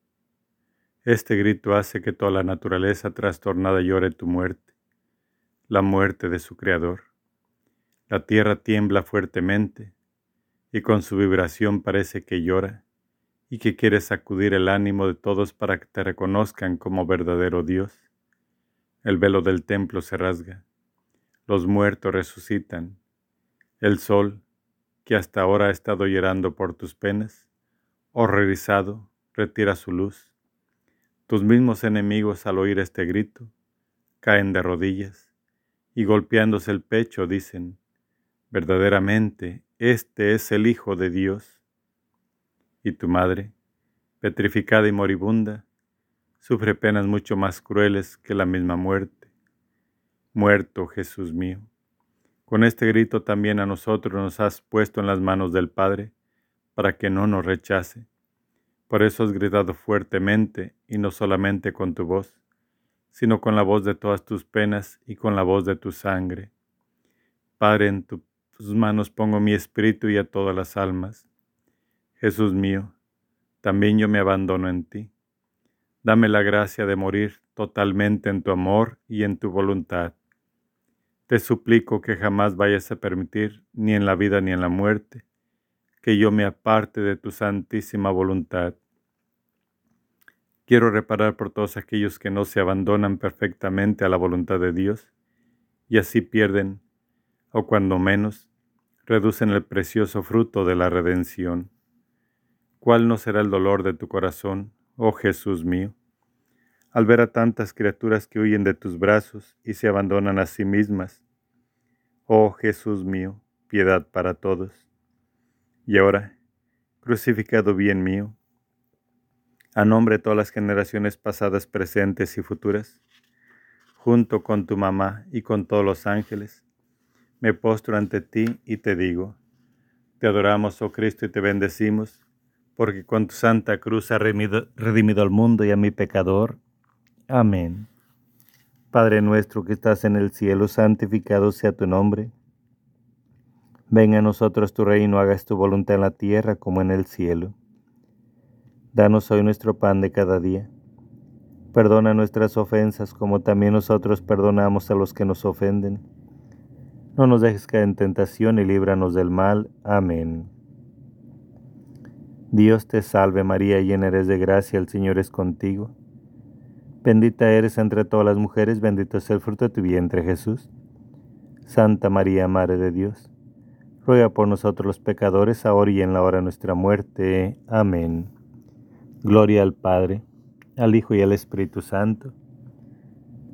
A: este grito hace que toda la naturaleza trastornada llore tu muerte, la muerte de su Creador. La tierra tiembla fuertemente y con su vibración parece que llora y que quiere sacudir el ánimo de todos para que te reconozcan como verdadero Dios. El velo del templo se rasga, los muertos resucitan, el sol, que hasta ahora ha estado llorando por tus penas, horrorizado, retira su luz. Tus mismos enemigos al oír este grito caen de rodillas y golpeándose el pecho dicen, verdaderamente, este es el Hijo de Dios. Y tu madre, petrificada y moribunda, sufre penas mucho más crueles que la misma muerte. Muerto, Jesús mío. Con este grito también a nosotros nos has puesto en las manos del Padre, para que no nos rechace. Por eso has gritado fuertemente, y no solamente con tu voz, sino con la voz de todas tus penas y con la voz de tu sangre. Padre, en tus manos pongo mi espíritu y a todas las almas. Jesús mío, también yo me abandono en ti. Dame la gracia de morir totalmente en tu amor y en tu voluntad. Te suplico que jamás vayas a permitir, ni en la vida ni en la muerte, que yo me aparte de tu santísima voluntad. Quiero reparar por todos aquellos que no se abandonan perfectamente a la voluntad de Dios y así pierden, o cuando menos, reducen el precioso fruto de la redención. ¿Cuál no será el dolor de tu corazón, oh Jesús mío, al ver a tantas criaturas que huyen de tus brazos y se abandonan a sí mismas? Oh Jesús mío, piedad para todos. Y ahora, crucificado bien mío, a nombre de todas las generaciones pasadas, presentes y futuras, junto con tu mamá y con todos los ángeles, me postro ante ti y te digo, te adoramos, oh Cristo, y te bendecimos, porque con tu santa cruz has redimido, redimido al mundo y a mi pecador. Amén. Padre nuestro que estás en el cielo, santificado sea tu nombre Venga a nosotros tu reino, hagas tu voluntad en la tierra como en el cielo. Danos hoy nuestro pan de cada día. Perdona nuestras ofensas como también nosotros perdonamos a los que nos ofenden. No nos dejes caer en tentación y líbranos del mal. Amén. Dios te salve María, llena eres de gracia, el Señor es contigo. Bendita eres entre todas las mujeres, bendito es el fruto de tu vientre Jesús. Santa María, Madre de Dios ruega por nosotros los pecadores, ahora y en la hora de nuestra muerte. Amén. Gloria al Padre, al Hijo y al Espíritu Santo,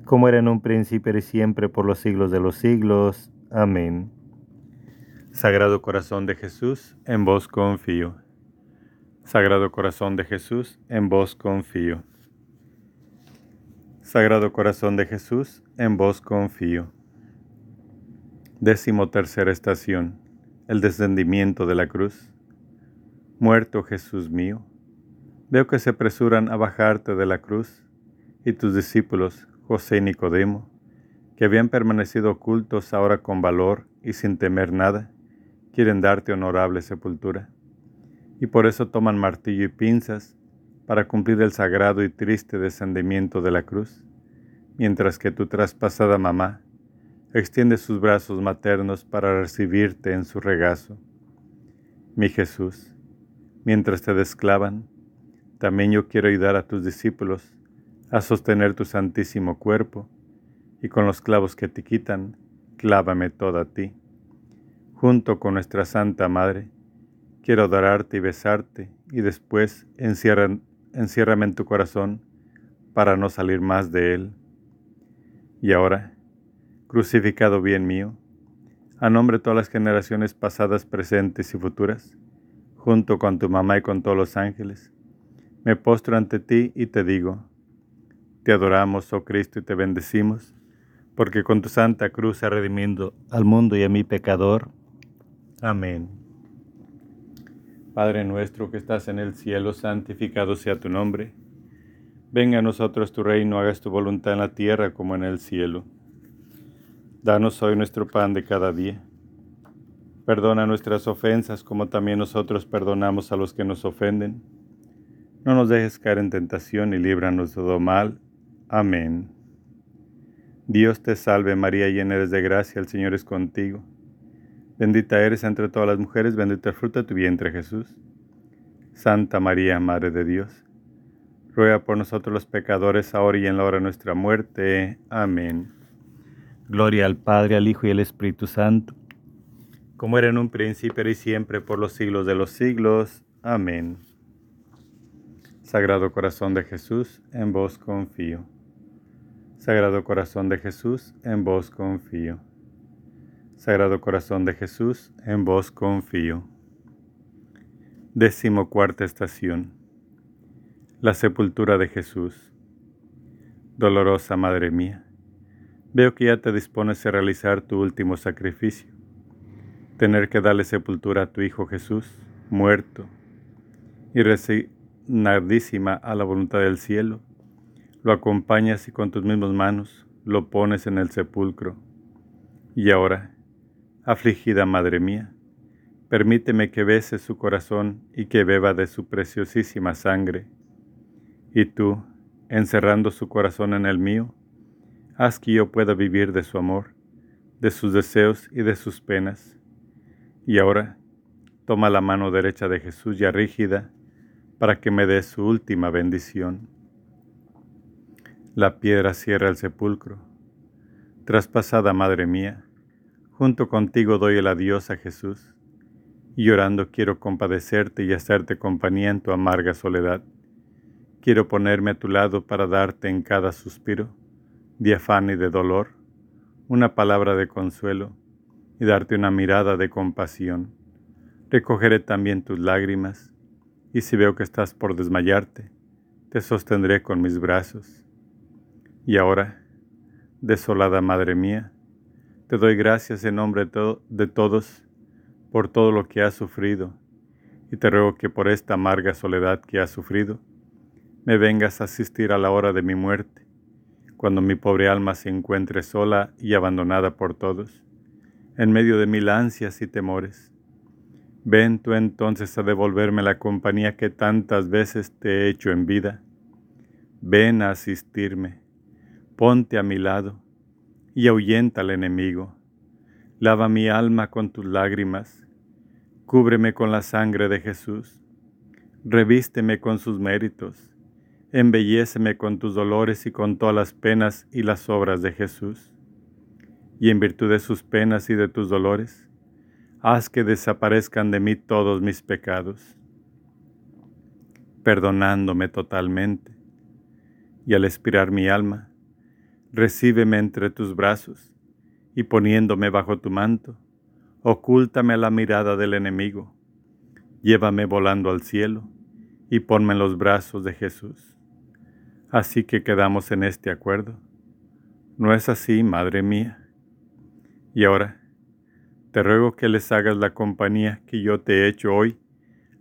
A: como era en un principio y siempre por los siglos de los siglos. Amén. Sagrado Corazón de Jesús, en vos confío. Sagrado Corazón de Jesús, en vos confío. Sagrado Corazón de Jesús, en vos confío. Décimo tercera estación el descendimiento de la cruz. Muerto Jesús mío, veo que se apresuran a bajarte de la cruz, y tus discípulos, José y Nicodemo, que habían permanecido ocultos ahora con valor y sin temer nada, quieren darte honorable sepultura. Y por eso toman martillo y pinzas para cumplir el sagrado y triste descendimiento de la cruz, mientras que tu traspasada mamá extiende sus brazos maternos para recibirte en su regazo. Mi Jesús, mientras te desclavan, también yo quiero ayudar a tus discípulos a sostener tu santísimo cuerpo, y con los clavos que te quitan, clávame toda a ti. Junto con nuestra Santa Madre, quiero adorarte y besarte, y después enciérrame en tu corazón para no salir más de él. Y ahora, crucificado bien mío, a nombre de todas las generaciones pasadas, presentes y futuras, junto con tu mamá y con todos los ángeles, me postro ante ti y te digo, te adoramos, oh Cristo, y te bendecimos, porque con tu santa cruz has redimido al mundo y a mi pecador. Amén. Padre nuestro que estás en el cielo, santificado sea tu nombre. Venga a nosotros tu reino, hagas tu voluntad en la tierra como en el cielo. Danos hoy nuestro pan de cada día. Perdona nuestras ofensas como también nosotros perdonamos a los que nos ofenden. No nos dejes caer en tentación y líbranos de todo mal. Amén. Dios te salve María, llena eres de gracia, el Señor es contigo. Bendita eres entre todas las mujeres, bendito el fruto de tu vientre Jesús. Santa María, Madre de Dios, ruega por nosotros los pecadores, ahora y en la hora de nuestra muerte. Amén. Gloria al Padre, al Hijo y al Espíritu Santo, como era en un principio y siempre, por los siglos de los siglos. Amén. Sagrado Corazón de Jesús, en vos confío. Sagrado Corazón de Jesús, en vos confío. Sagrado Corazón de Jesús, en vos confío. Décimo cuarta estación. La sepultura de Jesús. Dolorosa Madre mía, veo que ya te dispones a realizar tu último sacrificio, tener que darle sepultura a tu Hijo Jesús, muerto, y resignadísima a la voluntad del cielo lo acompañas y con tus mismas manos lo pones en el sepulcro. Y ahora, afligida Madre mía, permíteme que bese su corazón y que beba de su preciosísima sangre. Y tú, encerrando su corazón en el mío, haz que yo pueda vivir de su amor, de sus deseos y de sus penas. Y ahora, toma la mano derecha de Jesús ya rígida, para que me dé su última bendición. La piedra cierra el sepulcro. Traspasada Madre mía, junto contigo doy el adiós a Jesús, y llorando quiero compadecerte y hacerte compañía en tu amarga soledad. Quiero ponerme a tu lado para darte en cada suspiro, de afán y de dolor, una palabra de consuelo y darte una mirada de compasión. Recogeré también tus lágrimas, y si veo que estás por desmayarte, te sostendré con mis brazos y ahora, desolada Madre mía, te doy gracias en nombre de, todos por todo lo que has sufrido, y te ruego que por esta amarga soledad que has sufrido, me vengas a asistir a la hora de mi muerte, cuando mi pobre alma se encuentre sola y abandonada por todos, en medio de mil ansias y temores. Ven tú entonces a devolverme la compañía que tantas veces te he hecho en vida. Ven a asistirme ponte a mi lado y ahuyenta al enemigo. Lava mi alma con tus lágrimas, cúbreme con la sangre de Jesús, revísteme con sus méritos, embelléceme con tus dolores y con todas las penas y las obras de Jesús. Y en virtud de sus penas y de tus dolores, haz que desaparezcan de mí todos mis pecados, perdonándome totalmente. Y al expirar mi alma, recíbeme entre tus brazos, y poniéndome bajo tu manto, ocúltame a la mirada del enemigo, llévame volando al cielo, y ponme en los brazos de Jesús. Así que quedamos en este acuerdo. ¿No es así, Madre mía? Y ahora, te ruego que les hagas la compañía que yo te he hecho hoy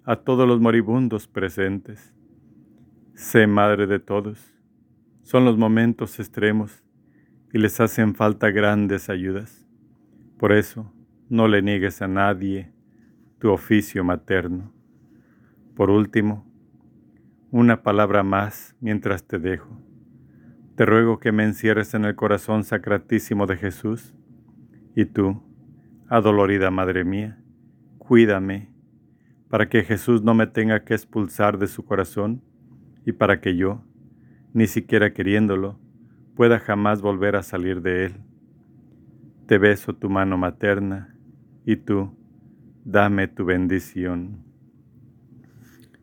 A: a todos los moribundos presentes. Sé Madre de todos son los momentos extremos y les hacen falta grandes ayudas. Por eso, no le niegues a nadie tu oficio materno. Por último, una palabra más mientras te dejo. Te ruego que me encierres en el corazón sacratísimo de Jesús, y tú, adolorida Madre mía, cuídame, para que Jesús no me tenga que expulsar de su corazón y para que yo, ni siquiera queriéndolo, pueda jamás volver a salir de él. Te beso tu mano materna y tú, dame tu bendición.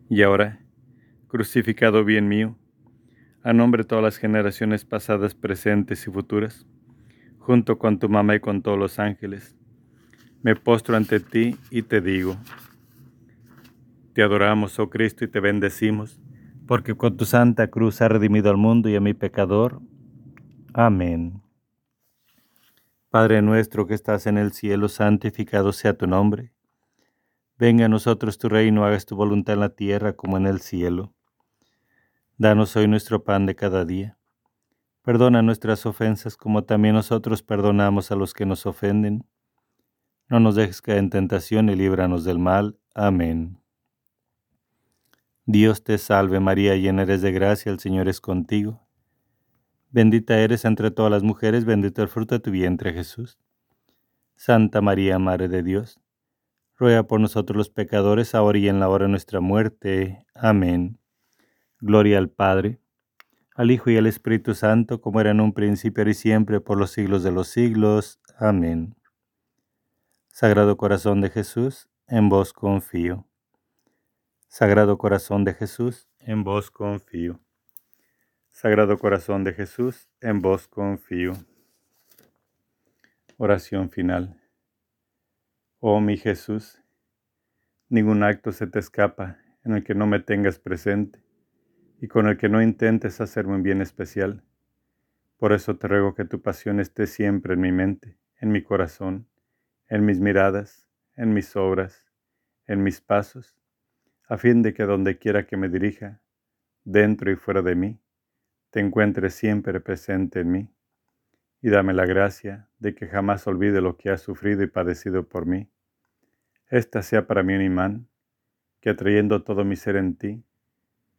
A: Y ahora, crucificado bien mío, a nombre de todas las generaciones pasadas, presentes y futuras, junto con tu mamá y con todos los ángeles, me postro ante ti y te digo, te adoramos, oh Cristo, y te bendecimos, porque con tu santa cruz has redimido al mundo y a mi pecador. Amén. Padre nuestro que estás en el cielo, santificado sea tu nombre. Venga a nosotros tu reino, hagas tu voluntad en la tierra como en el cielo. Danos hoy nuestro pan de cada día. Perdona nuestras ofensas como también nosotros perdonamos a los que nos ofenden. No nos dejes caer en tentación y líbranos del mal. Amén. Dios te salve María, llena eres de gracia, el Señor es contigo. Bendita eres entre todas las mujeres, bendito el fruto de tu vientre Jesús. Santa María, Madre de Dios ruega por nosotros los pecadores, ahora y en la hora de nuestra muerte. Amén. Gloria al Padre, al Hijo y al Espíritu Santo, como era en un principio y siempre, por los siglos de los siglos. Amén. Sagrado Corazón de Jesús, en vos confío. Sagrado Corazón de Jesús, en vos confío. Sagrado Corazón de Jesús, en vos confío. Oración final. Oh mi Jesús, ningún acto se te escapa en el que no me tengas presente y con el que no intentes hacerme un bien especial. Por eso te ruego que tu pasión esté siempre en mi mente, en mi corazón, en mis miradas, en mis obras, en mis pasos, a fin de que donde quiera que me dirija, dentro y fuera de mí, te encuentres siempre presente en mí, y dame la gracia de que jamás olvide lo que has sufrido y padecido por mí esta sea para mí un imán, que atrayendo todo mi ser en ti,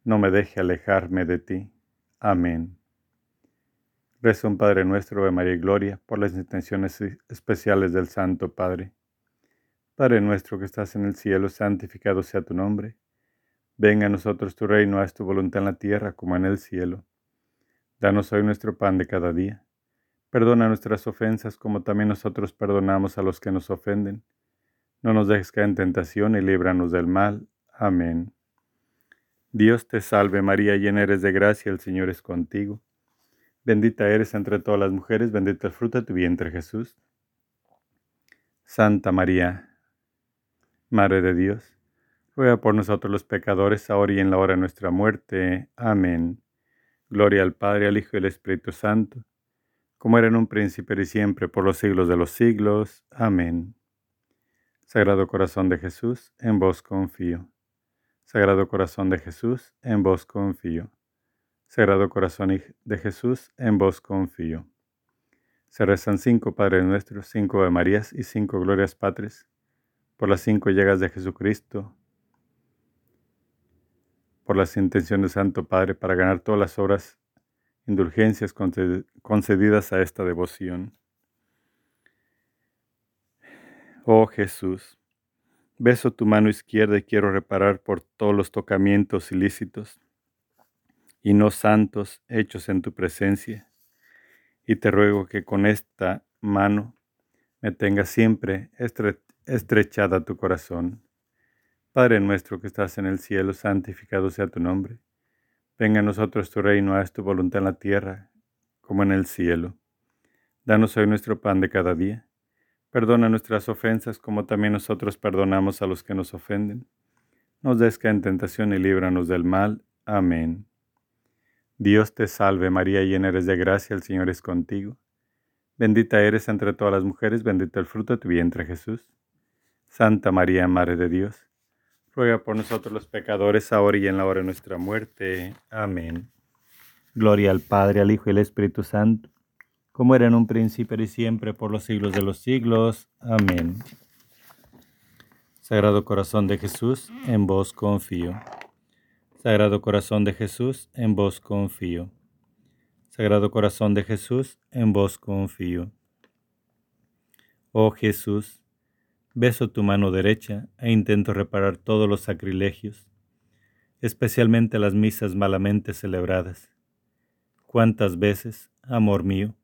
A: no me deje alejarme de ti. Amén. Reza un Padre nuestro de María y Gloria por las intenciones especiales del Santo Padre. Padre nuestro que estás en el cielo, santificado sea tu nombre. Venga a nosotros tu reino, haz tu voluntad en la tierra como en el cielo. Danos hoy nuestro pan de cada día. Perdona nuestras ofensas como también nosotros perdonamos a los que nos ofenden no nos dejes caer en tentación y líbranos del mal. Amén. Dios te salve María, llena eres de gracia, el Señor es contigo. Bendita eres entre todas las mujeres, bendito el fruto de tu vientre Jesús. Santa María, Madre de Dios, ruega por nosotros los pecadores, ahora y en la hora de nuestra muerte. Amén. Gloria al Padre, al Hijo y al Espíritu Santo, como era en un príncipe y siempre, por los siglos de los siglos. Amén. Sagrado Corazón de Jesús, en vos confío. Sagrado Corazón de Jesús, en vos confío. Sagrado Corazón de Jesús, en vos confío. Se rezan cinco Padres Nuestros, cinco de Marías y cinco Glorias Patres, por las cinco llegas de Jesucristo, por las intenciones de Santo Padre para ganar todas las obras, indulgencias concedidas a esta devoción. Oh Jesús, beso tu mano izquierda y quiero reparar por todos los tocamientos ilícitos y no santos hechos en tu presencia. Y te ruego que con esta mano me tengas siempre estrechada tu corazón. Padre nuestro que estás en el cielo, santificado sea tu nombre. Venga a nosotros tu reino, haz tu voluntad en la tierra como en el cielo. Danos hoy nuestro pan de cada día Perdona nuestras ofensas como también nosotros perdonamos a los que nos ofenden. Nos des en tentación y líbranos del mal. Amén. Dios te salve María, llena eres de gracia, el Señor es contigo. Bendita eres entre todas las mujeres, bendito el fruto de tu vientre Jesús. Santa María, Madre de Dios, ruega por nosotros los pecadores, ahora y en la hora de nuestra muerte. Amén. Gloria al Padre, al Hijo y al Espíritu Santo como era en un principio y siempre, por los siglos de los siglos. Amén. Sagrado Corazón de Jesús, en vos confío. Sagrado Corazón de Jesús, en vos confío. Sagrado Corazón de Jesús, en vos confío. Oh Jesús, Beso tu mano derecha e intento reparar todos los sacrilegios, especialmente las misas malamente celebradas. ¿Cuántas veces, amor mío,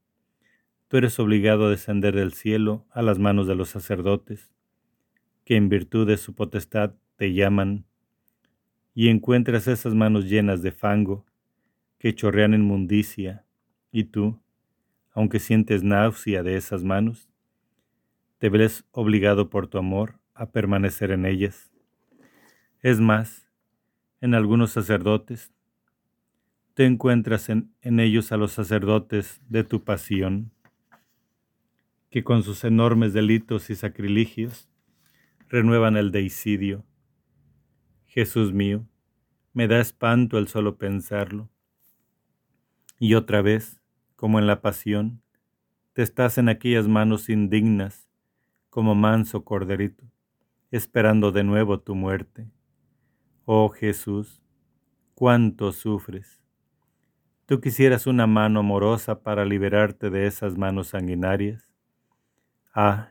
A: tú eres obligado a descender del cielo a las manos de los sacerdotes, que en virtud de su potestad te llaman, y encuentras esas manos llenas de fango, que chorrean inmundicia, y tú, aunque sientes náusea de esas manos, te ves obligado por tu amor a permanecer en ellas. Es más, en algunos sacerdotes, te encuentras en, ellos a los sacerdotes de tu pasión, que con sus enormes delitos y sacrilegios renuevan el deicidio. Jesús mío, me da espanto el solo pensarlo. Y otra vez, como en la pasión, te estás en aquellas manos indignas como manso corderito, esperando de nuevo tu muerte. Oh Jesús, cuánto sufres. ¿Tú quisieras una mano amorosa para liberarte de esas manos sanguinarias? Ah,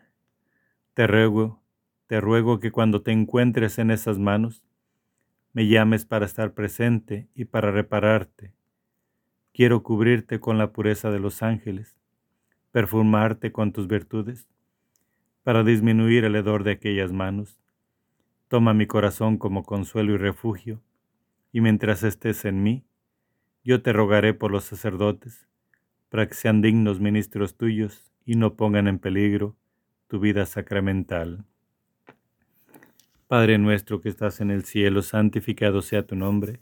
A: te ruego, te ruego que cuando te encuentres en esas manos, me llames para estar presente y para repararte. Quiero cubrirte con la pureza de los ángeles, perfumarte con tus virtudes para disminuir el hedor de aquellas manos. Toma mi corazón como consuelo y refugio, y mientras estés en mí, yo te rogaré por los sacerdotes, para que sean dignos ministros tuyos y no pongan en peligro tu vida sacramental. Padre nuestro que estás en el cielo, santificado sea tu nombre.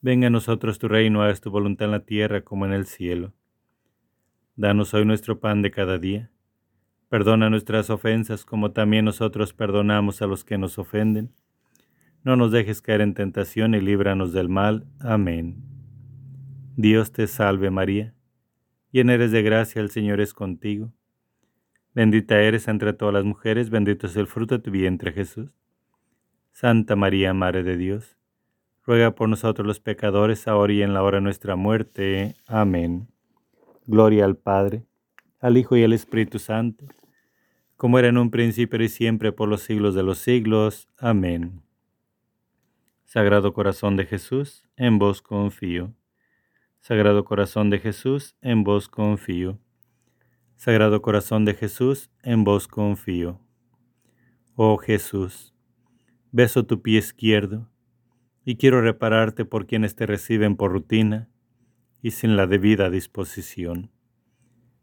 A: Venga a nosotros tu reino, hagas tu voluntad en la tierra como en el cielo. Danos hoy nuestro pan de cada día Perdona nuestras ofensas como también nosotros perdonamos a los que nos ofenden. No nos dejes caer en tentación y líbranos del mal. Amén. Dios te salve María, llena eres de gracia, el Señor es contigo. Bendita eres entre todas las mujeres, bendito es el fruto de tu vientre Jesús. Santa María, Madre de Dios, ruega por nosotros los pecadores, ahora y en la hora de nuestra muerte. Amén. Gloria al Padre, al Hijo y al Espíritu Santo como era en un principio y siempre por los siglos de los siglos. Amén. Sagrado Corazón de Jesús, en vos confío. Sagrado Corazón de Jesús, en vos confío. Sagrado Corazón de Jesús, en vos confío. Oh Jesús, beso tu pie izquierdo y quiero repararte por quienes te reciben por rutina y sin la debida disposición.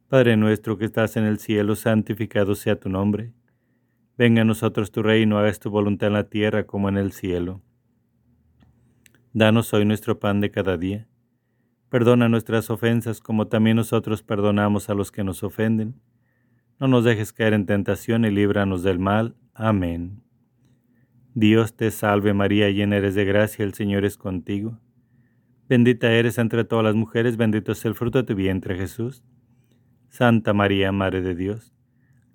A: Padre nuestro que estás en el cielo, santificado sea tu nombre. Venga a nosotros tu reino, hagas tu voluntad en la tierra como en el cielo. Danos hoy nuestro pan de cada día. Perdona nuestras ofensas como también nosotros perdonamos a los que nos ofenden. No nos dejes caer en tentación y líbranos del mal. Amén. Dios te salve María, llena eres de gracia, el Señor es contigo. Bendita eres entre todas las mujeres, bendito es el fruto de tu vientre Jesús. Santa María, Madre de Dios,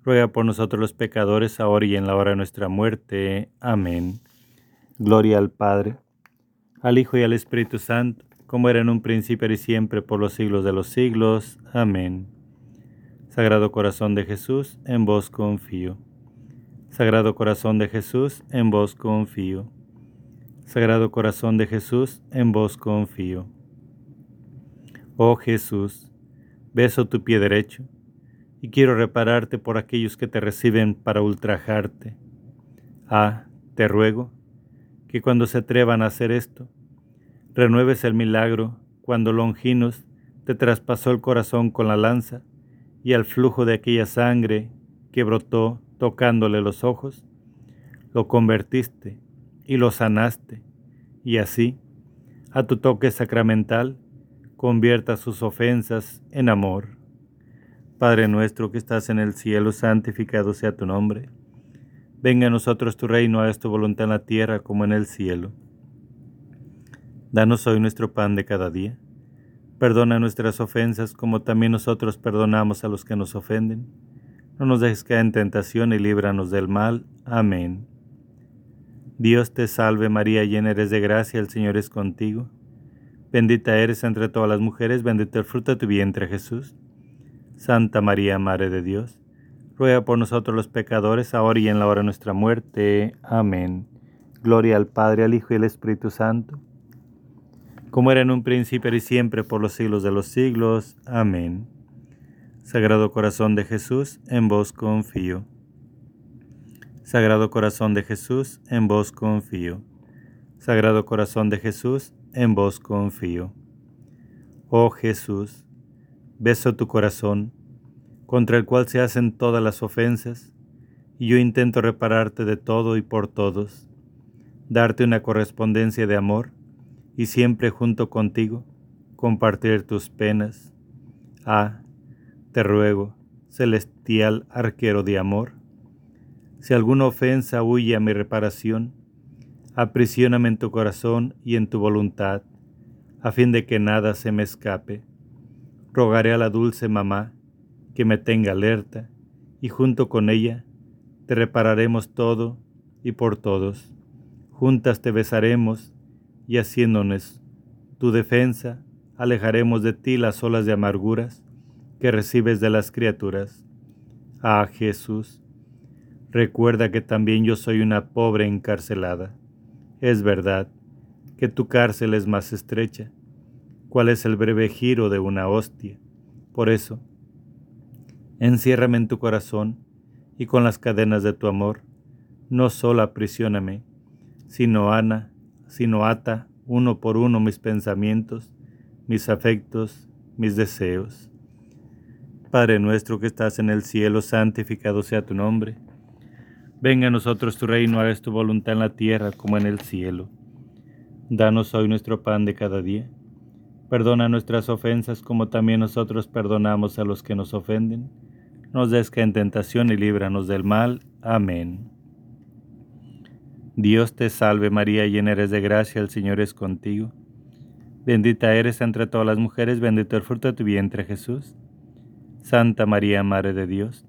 A: ruega por nosotros los pecadores, ahora y en la hora de nuestra muerte. Amén. Gloria al Padre, al Hijo y al Espíritu Santo, como era en un principio y siempre, por los siglos de los siglos. Amén. Sagrado Corazón de Jesús, en vos confío. Sagrado Corazón de Jesús, en vos confío. Sagrado Corazón de Jesús, en vos confío. Oh Jesús, beso tu pie derecho y quiero repararte por aquellos que te reciben para ultrajarte. Ah, te ruego que cuando se atrevan a hacer esto, renueves el milagro cuando Longinos te traspasó el corazón con la lanza y al flujo de aquella sangre que brotó tocándole los ojos, lo convertiste y lo sanaste, y así, a tu toque sacramental, convierta sus ofensas en amor. Padre nuestro que estás en el cielo, santificado sea tu nombre. Venga a nosotros tu reino, hagas tu voluntad en la tierra como en el cielo. Danos hoy nuestro pan de cada día. Perdona nuestras ofensas como también nosotros perdonamos a los que nos ofenden. No nos dejes caer en tentación y líbranos del mal. Amén. Dios te salve María, llena eres de gracia, el Señor es contigo. Bendita eres entre todas las mujeres, bendito el fruto de tu vientre Jesús. Santa María, Madre de Dios, ruega por nosotros los pecadores, ahora y en la hora de nuestra muerte. Amén. Gloria al Padre, al Hijo y al Espíritu Santo, como era en un principio y siempre por los siglos de los siglos. Amén. Sagrado Corazón de Jesús, en vos confío. Sagrado Corazón de Jesús, en vos confío. Sagrado Corazón de Jesús, en vos confío. Oh Jesús, beso tu corazón, contra el cual se hacen todas las ofensas, y yo intento repararte de todo y por todos, darte una correspondencia de amor, y siempre junto contigo compartir tus penas. Ah, te ruego, celestial arquero de amor, si alguna ofensa huye a mi reparación, aprisioname en tu corazón y en tu voluntad, a fin de que nada se me escape. Rogaré a la dulce mamá que me tenga alerta, y junto con ella te repararemos todo y por todos. Juntas te besaremos, y haciéndonos tu defensa, alejaremos de ti las olas de amarguras que recibes de las criaturas. Ah Jesús, recuerda que también yo soy una pobre encarcelada es verdad que tu cárcel es más estrecha. ¿Cuál es el breve giro de una hostia? Por eso, enciérrame en tu corazón y con las cadenas de tu amor, no solo aprisioname, sino ana, sino ata uno por uno mis pensamientos, mis afectos, mis deseos. Padre nuestro que estás en el cielo, santificado sea tu nombre Venga a nosotros tu reino, hagas tu voluntad en la tierra como en el cielo. Danos hoy nuestro pan de cada día. Perdona nuestras ofensas como también nosotros perdonamos a los que nos ofenden. Nos des que en tentación y líbranos del mal. Amén. Dios te salve María, llena eres de gracia, el Señor es contigo. Bendita eres entre todas las mujeres, bendito el fruto de tu vientre Jesús. Santa María, Madre de Dios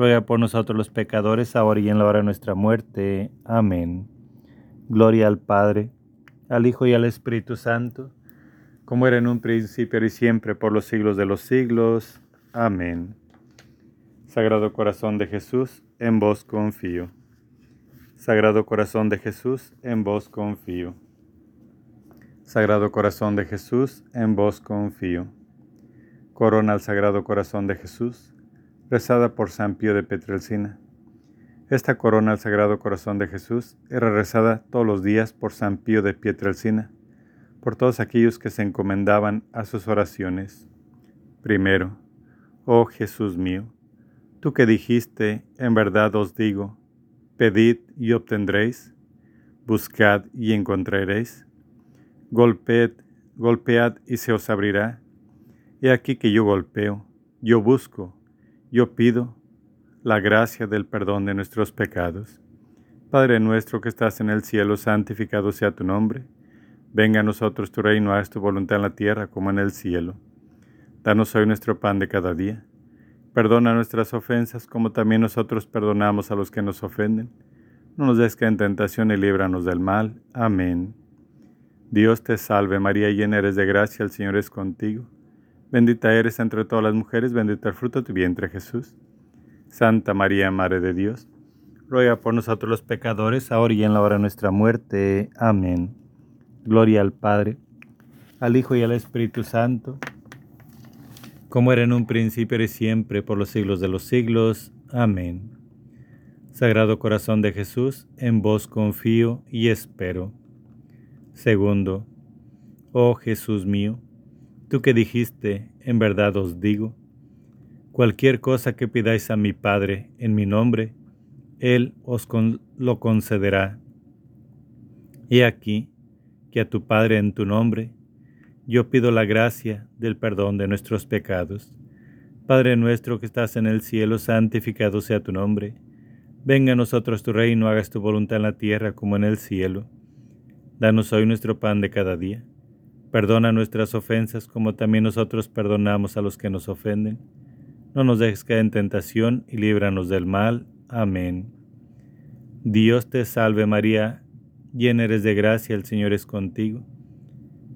A: ruega por nosotros los pecadores, ahora y en la hora de nuestra muerte. Amén. Gloria al Padre, al Hijo y al Espíritu Santo, como era en un principio y siempre, por los siglos de los siglos. Amén. Sagrado Corazón de Jesús, en vos confío. Sagrado Corazón de Jesús, en vos confío. Sagrado Corazón de Jesús, en vos confío. Corona al Sagrado Corazón de Jesús rezada por San Pío de Petrelcina. Esta corona al Sagrado Corazón de Jesús era rezada todos los días por San Pío de Pietrelcina, por todos aquellos que se encomendaban a sus oraciones. Primero, oh Jesús mío, tú que dijiste, en verdad os digo, pedid y obtendréis, buscad y encontraréis, golpead, golpead y se os abrirá. He aquí que yo golpeo, yo busco, yo pido la gracia del perdón de nuestros pecados. Padre nuestro que estás en el cielo, santificado sea tu nombre. Venga a nosotros tu reino, haz tu voluntad en la tierra como en el cielo. Danos hoy nuestro pan de cada día. Perdona nuestras ofensas como también nosotros perdonamos a los que nos ofenden. No nos des que en tentación y líbranos del mal. Amén. Dios te salve María, llena eres de gracia, el Señor es contigo. Bendita eres entre todas las mujeres, bendito el fruto de tu vientre Jesús. Santa María, Madre de Dios, ruega por nosotros los pecadores, ahora y en la hora de nuestra muerte. Amén. Gloria al Padre, al Hijo y al Espíritu Santo, como era en un principio y siempre, por los siglos de los siglos. Amén. Sagrado Corazón de Jesús, en vos confío y espero. Segundo, oh Jesús mío, Tú que dijiste, en verdad os digo, cualquier cosa que pidáis a mi Padre en mi nombre, Él os lo concederá. He aquí que a tu Padre en tu nombre, yo pido la gracia del perdón de nuestros pecados. Padre nuestro que estás en el cielo, santificado sea tu nombre. Venga a nosotros tu reino, hagas tu voluntad en la tierra como en el cielo. Danos hoy nuestro pan de cada día Perdona nuestras ofensas como también nosotros perdonamos a los que nos ofenden. No nos dejes caer en tentación y líbranos del mal. Amén. Dios te salve María, llena eres de gracia, el Señor es contigo.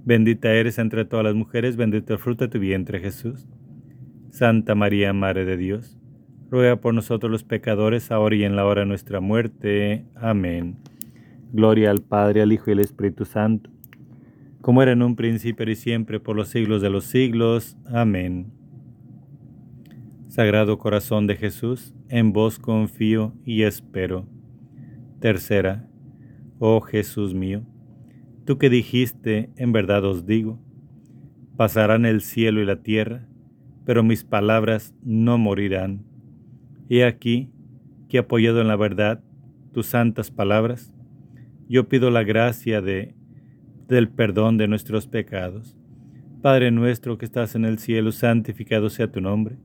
A: Bendita eres entre todas las mujeres, bendito el fruto de tu vientre Jesús. Santa María, Madre de Dios ruega por nosotros los pecadores, ahora y en la hora de nuestra muerte. Amén. Gloria al Padre, al Hijo y al Espíritu Santo, como era en un principio y siempre, por los siglos de los siglos. Amén. Sagrado Corazón de Jesús, en vos confío y espero. Tercera, oh Jesús mío, tú que dijiste, en verdad os digo, pasarán el cielo y la tierra, pero mis palabras no morirán. He aquí que apoyado en la verdad tus santas palabras, yo pido la gracia de del perdón de nuestros pecados. Padre nuestro que estás en el cielo, santificado sea tu nombre.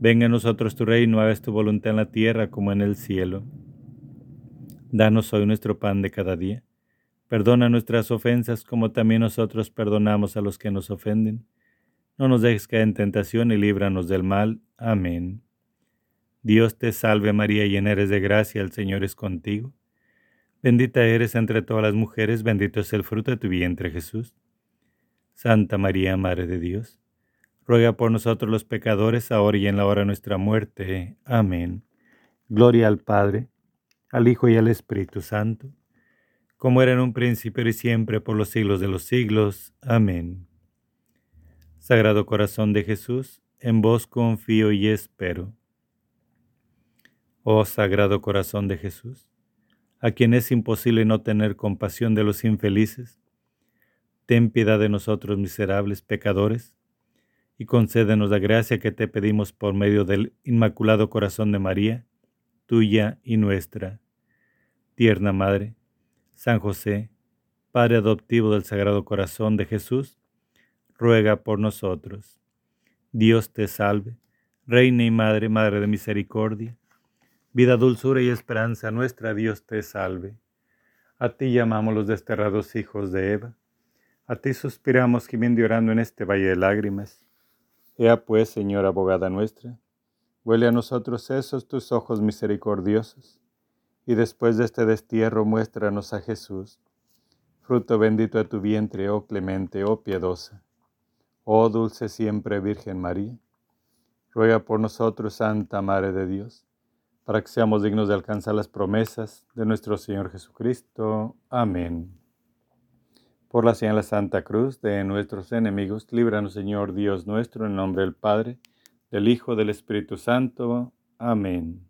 A: Venga a nosotros tu reino, hagas tu voluntad en la tierra como en el cielo. Danos hoy nuestro pan de cada día. Perdona nuestras ofensas como también nosotros perdonamos a los que nos ofenden. No nos dejes caer en tentación y líbranos del mal. Amén. Dios te salve María, llena eres de gracia, el Señor es contigo. Bendita eres entre todas las mujeres, bendito es el fruto de tu vientre Jesús. Santa María, Madre de Dios, ruega por nosotros los pecadores, ahora y en la hora de nuestra muerte. Amén. Gloria al Padre, al Hijo y al Espíritu Santo, como era en un principio y siempre, por los siglos de los siglos. Amén. Sagrado Corazón de Jesús, en vos confío y espero. Oh Sagrado Corazón de Jesús, a quien es imposible no tener compasión de los infelices, ten piedad de nosotros miserables pecadores, y concédenos la gracia que te pedimos por medio del Inmaculado Corazón de María, tuya y nuestra. Tierna Madre, San José, Padre adoptivo del Sagrado Corazón de Jesús, ruega por nosotros. Dios te salve, Reina y Madre, Madre de Misericordia, Vida, dulzura y esperanza nuestra, Dios te salve. A ti llamamos los desterrados hijos de Eva. A ti suspiramos gimiendo y orando en este valle de lágrimas. Ea pues, Señora abogada nuestra, huele a nosotros esos tus ojos misericordiosos, y después de este destierro muéstranos a Jesús, fruto bendito de tu vientre, oh clemente, oh piadosa. Oh dulce siempre Virgen María, ruega por nosotros, Santa Madre de Dios para que seamos dignos de alcanzar las promesas de nuestro Señor Jesucristo. Amén. Por la señal de la Santa Cruz de nuestros enemigos, líbranos Señor Dios nuestro, en nombre del Padre, del Hijo, del Espíritu Santo. Amén.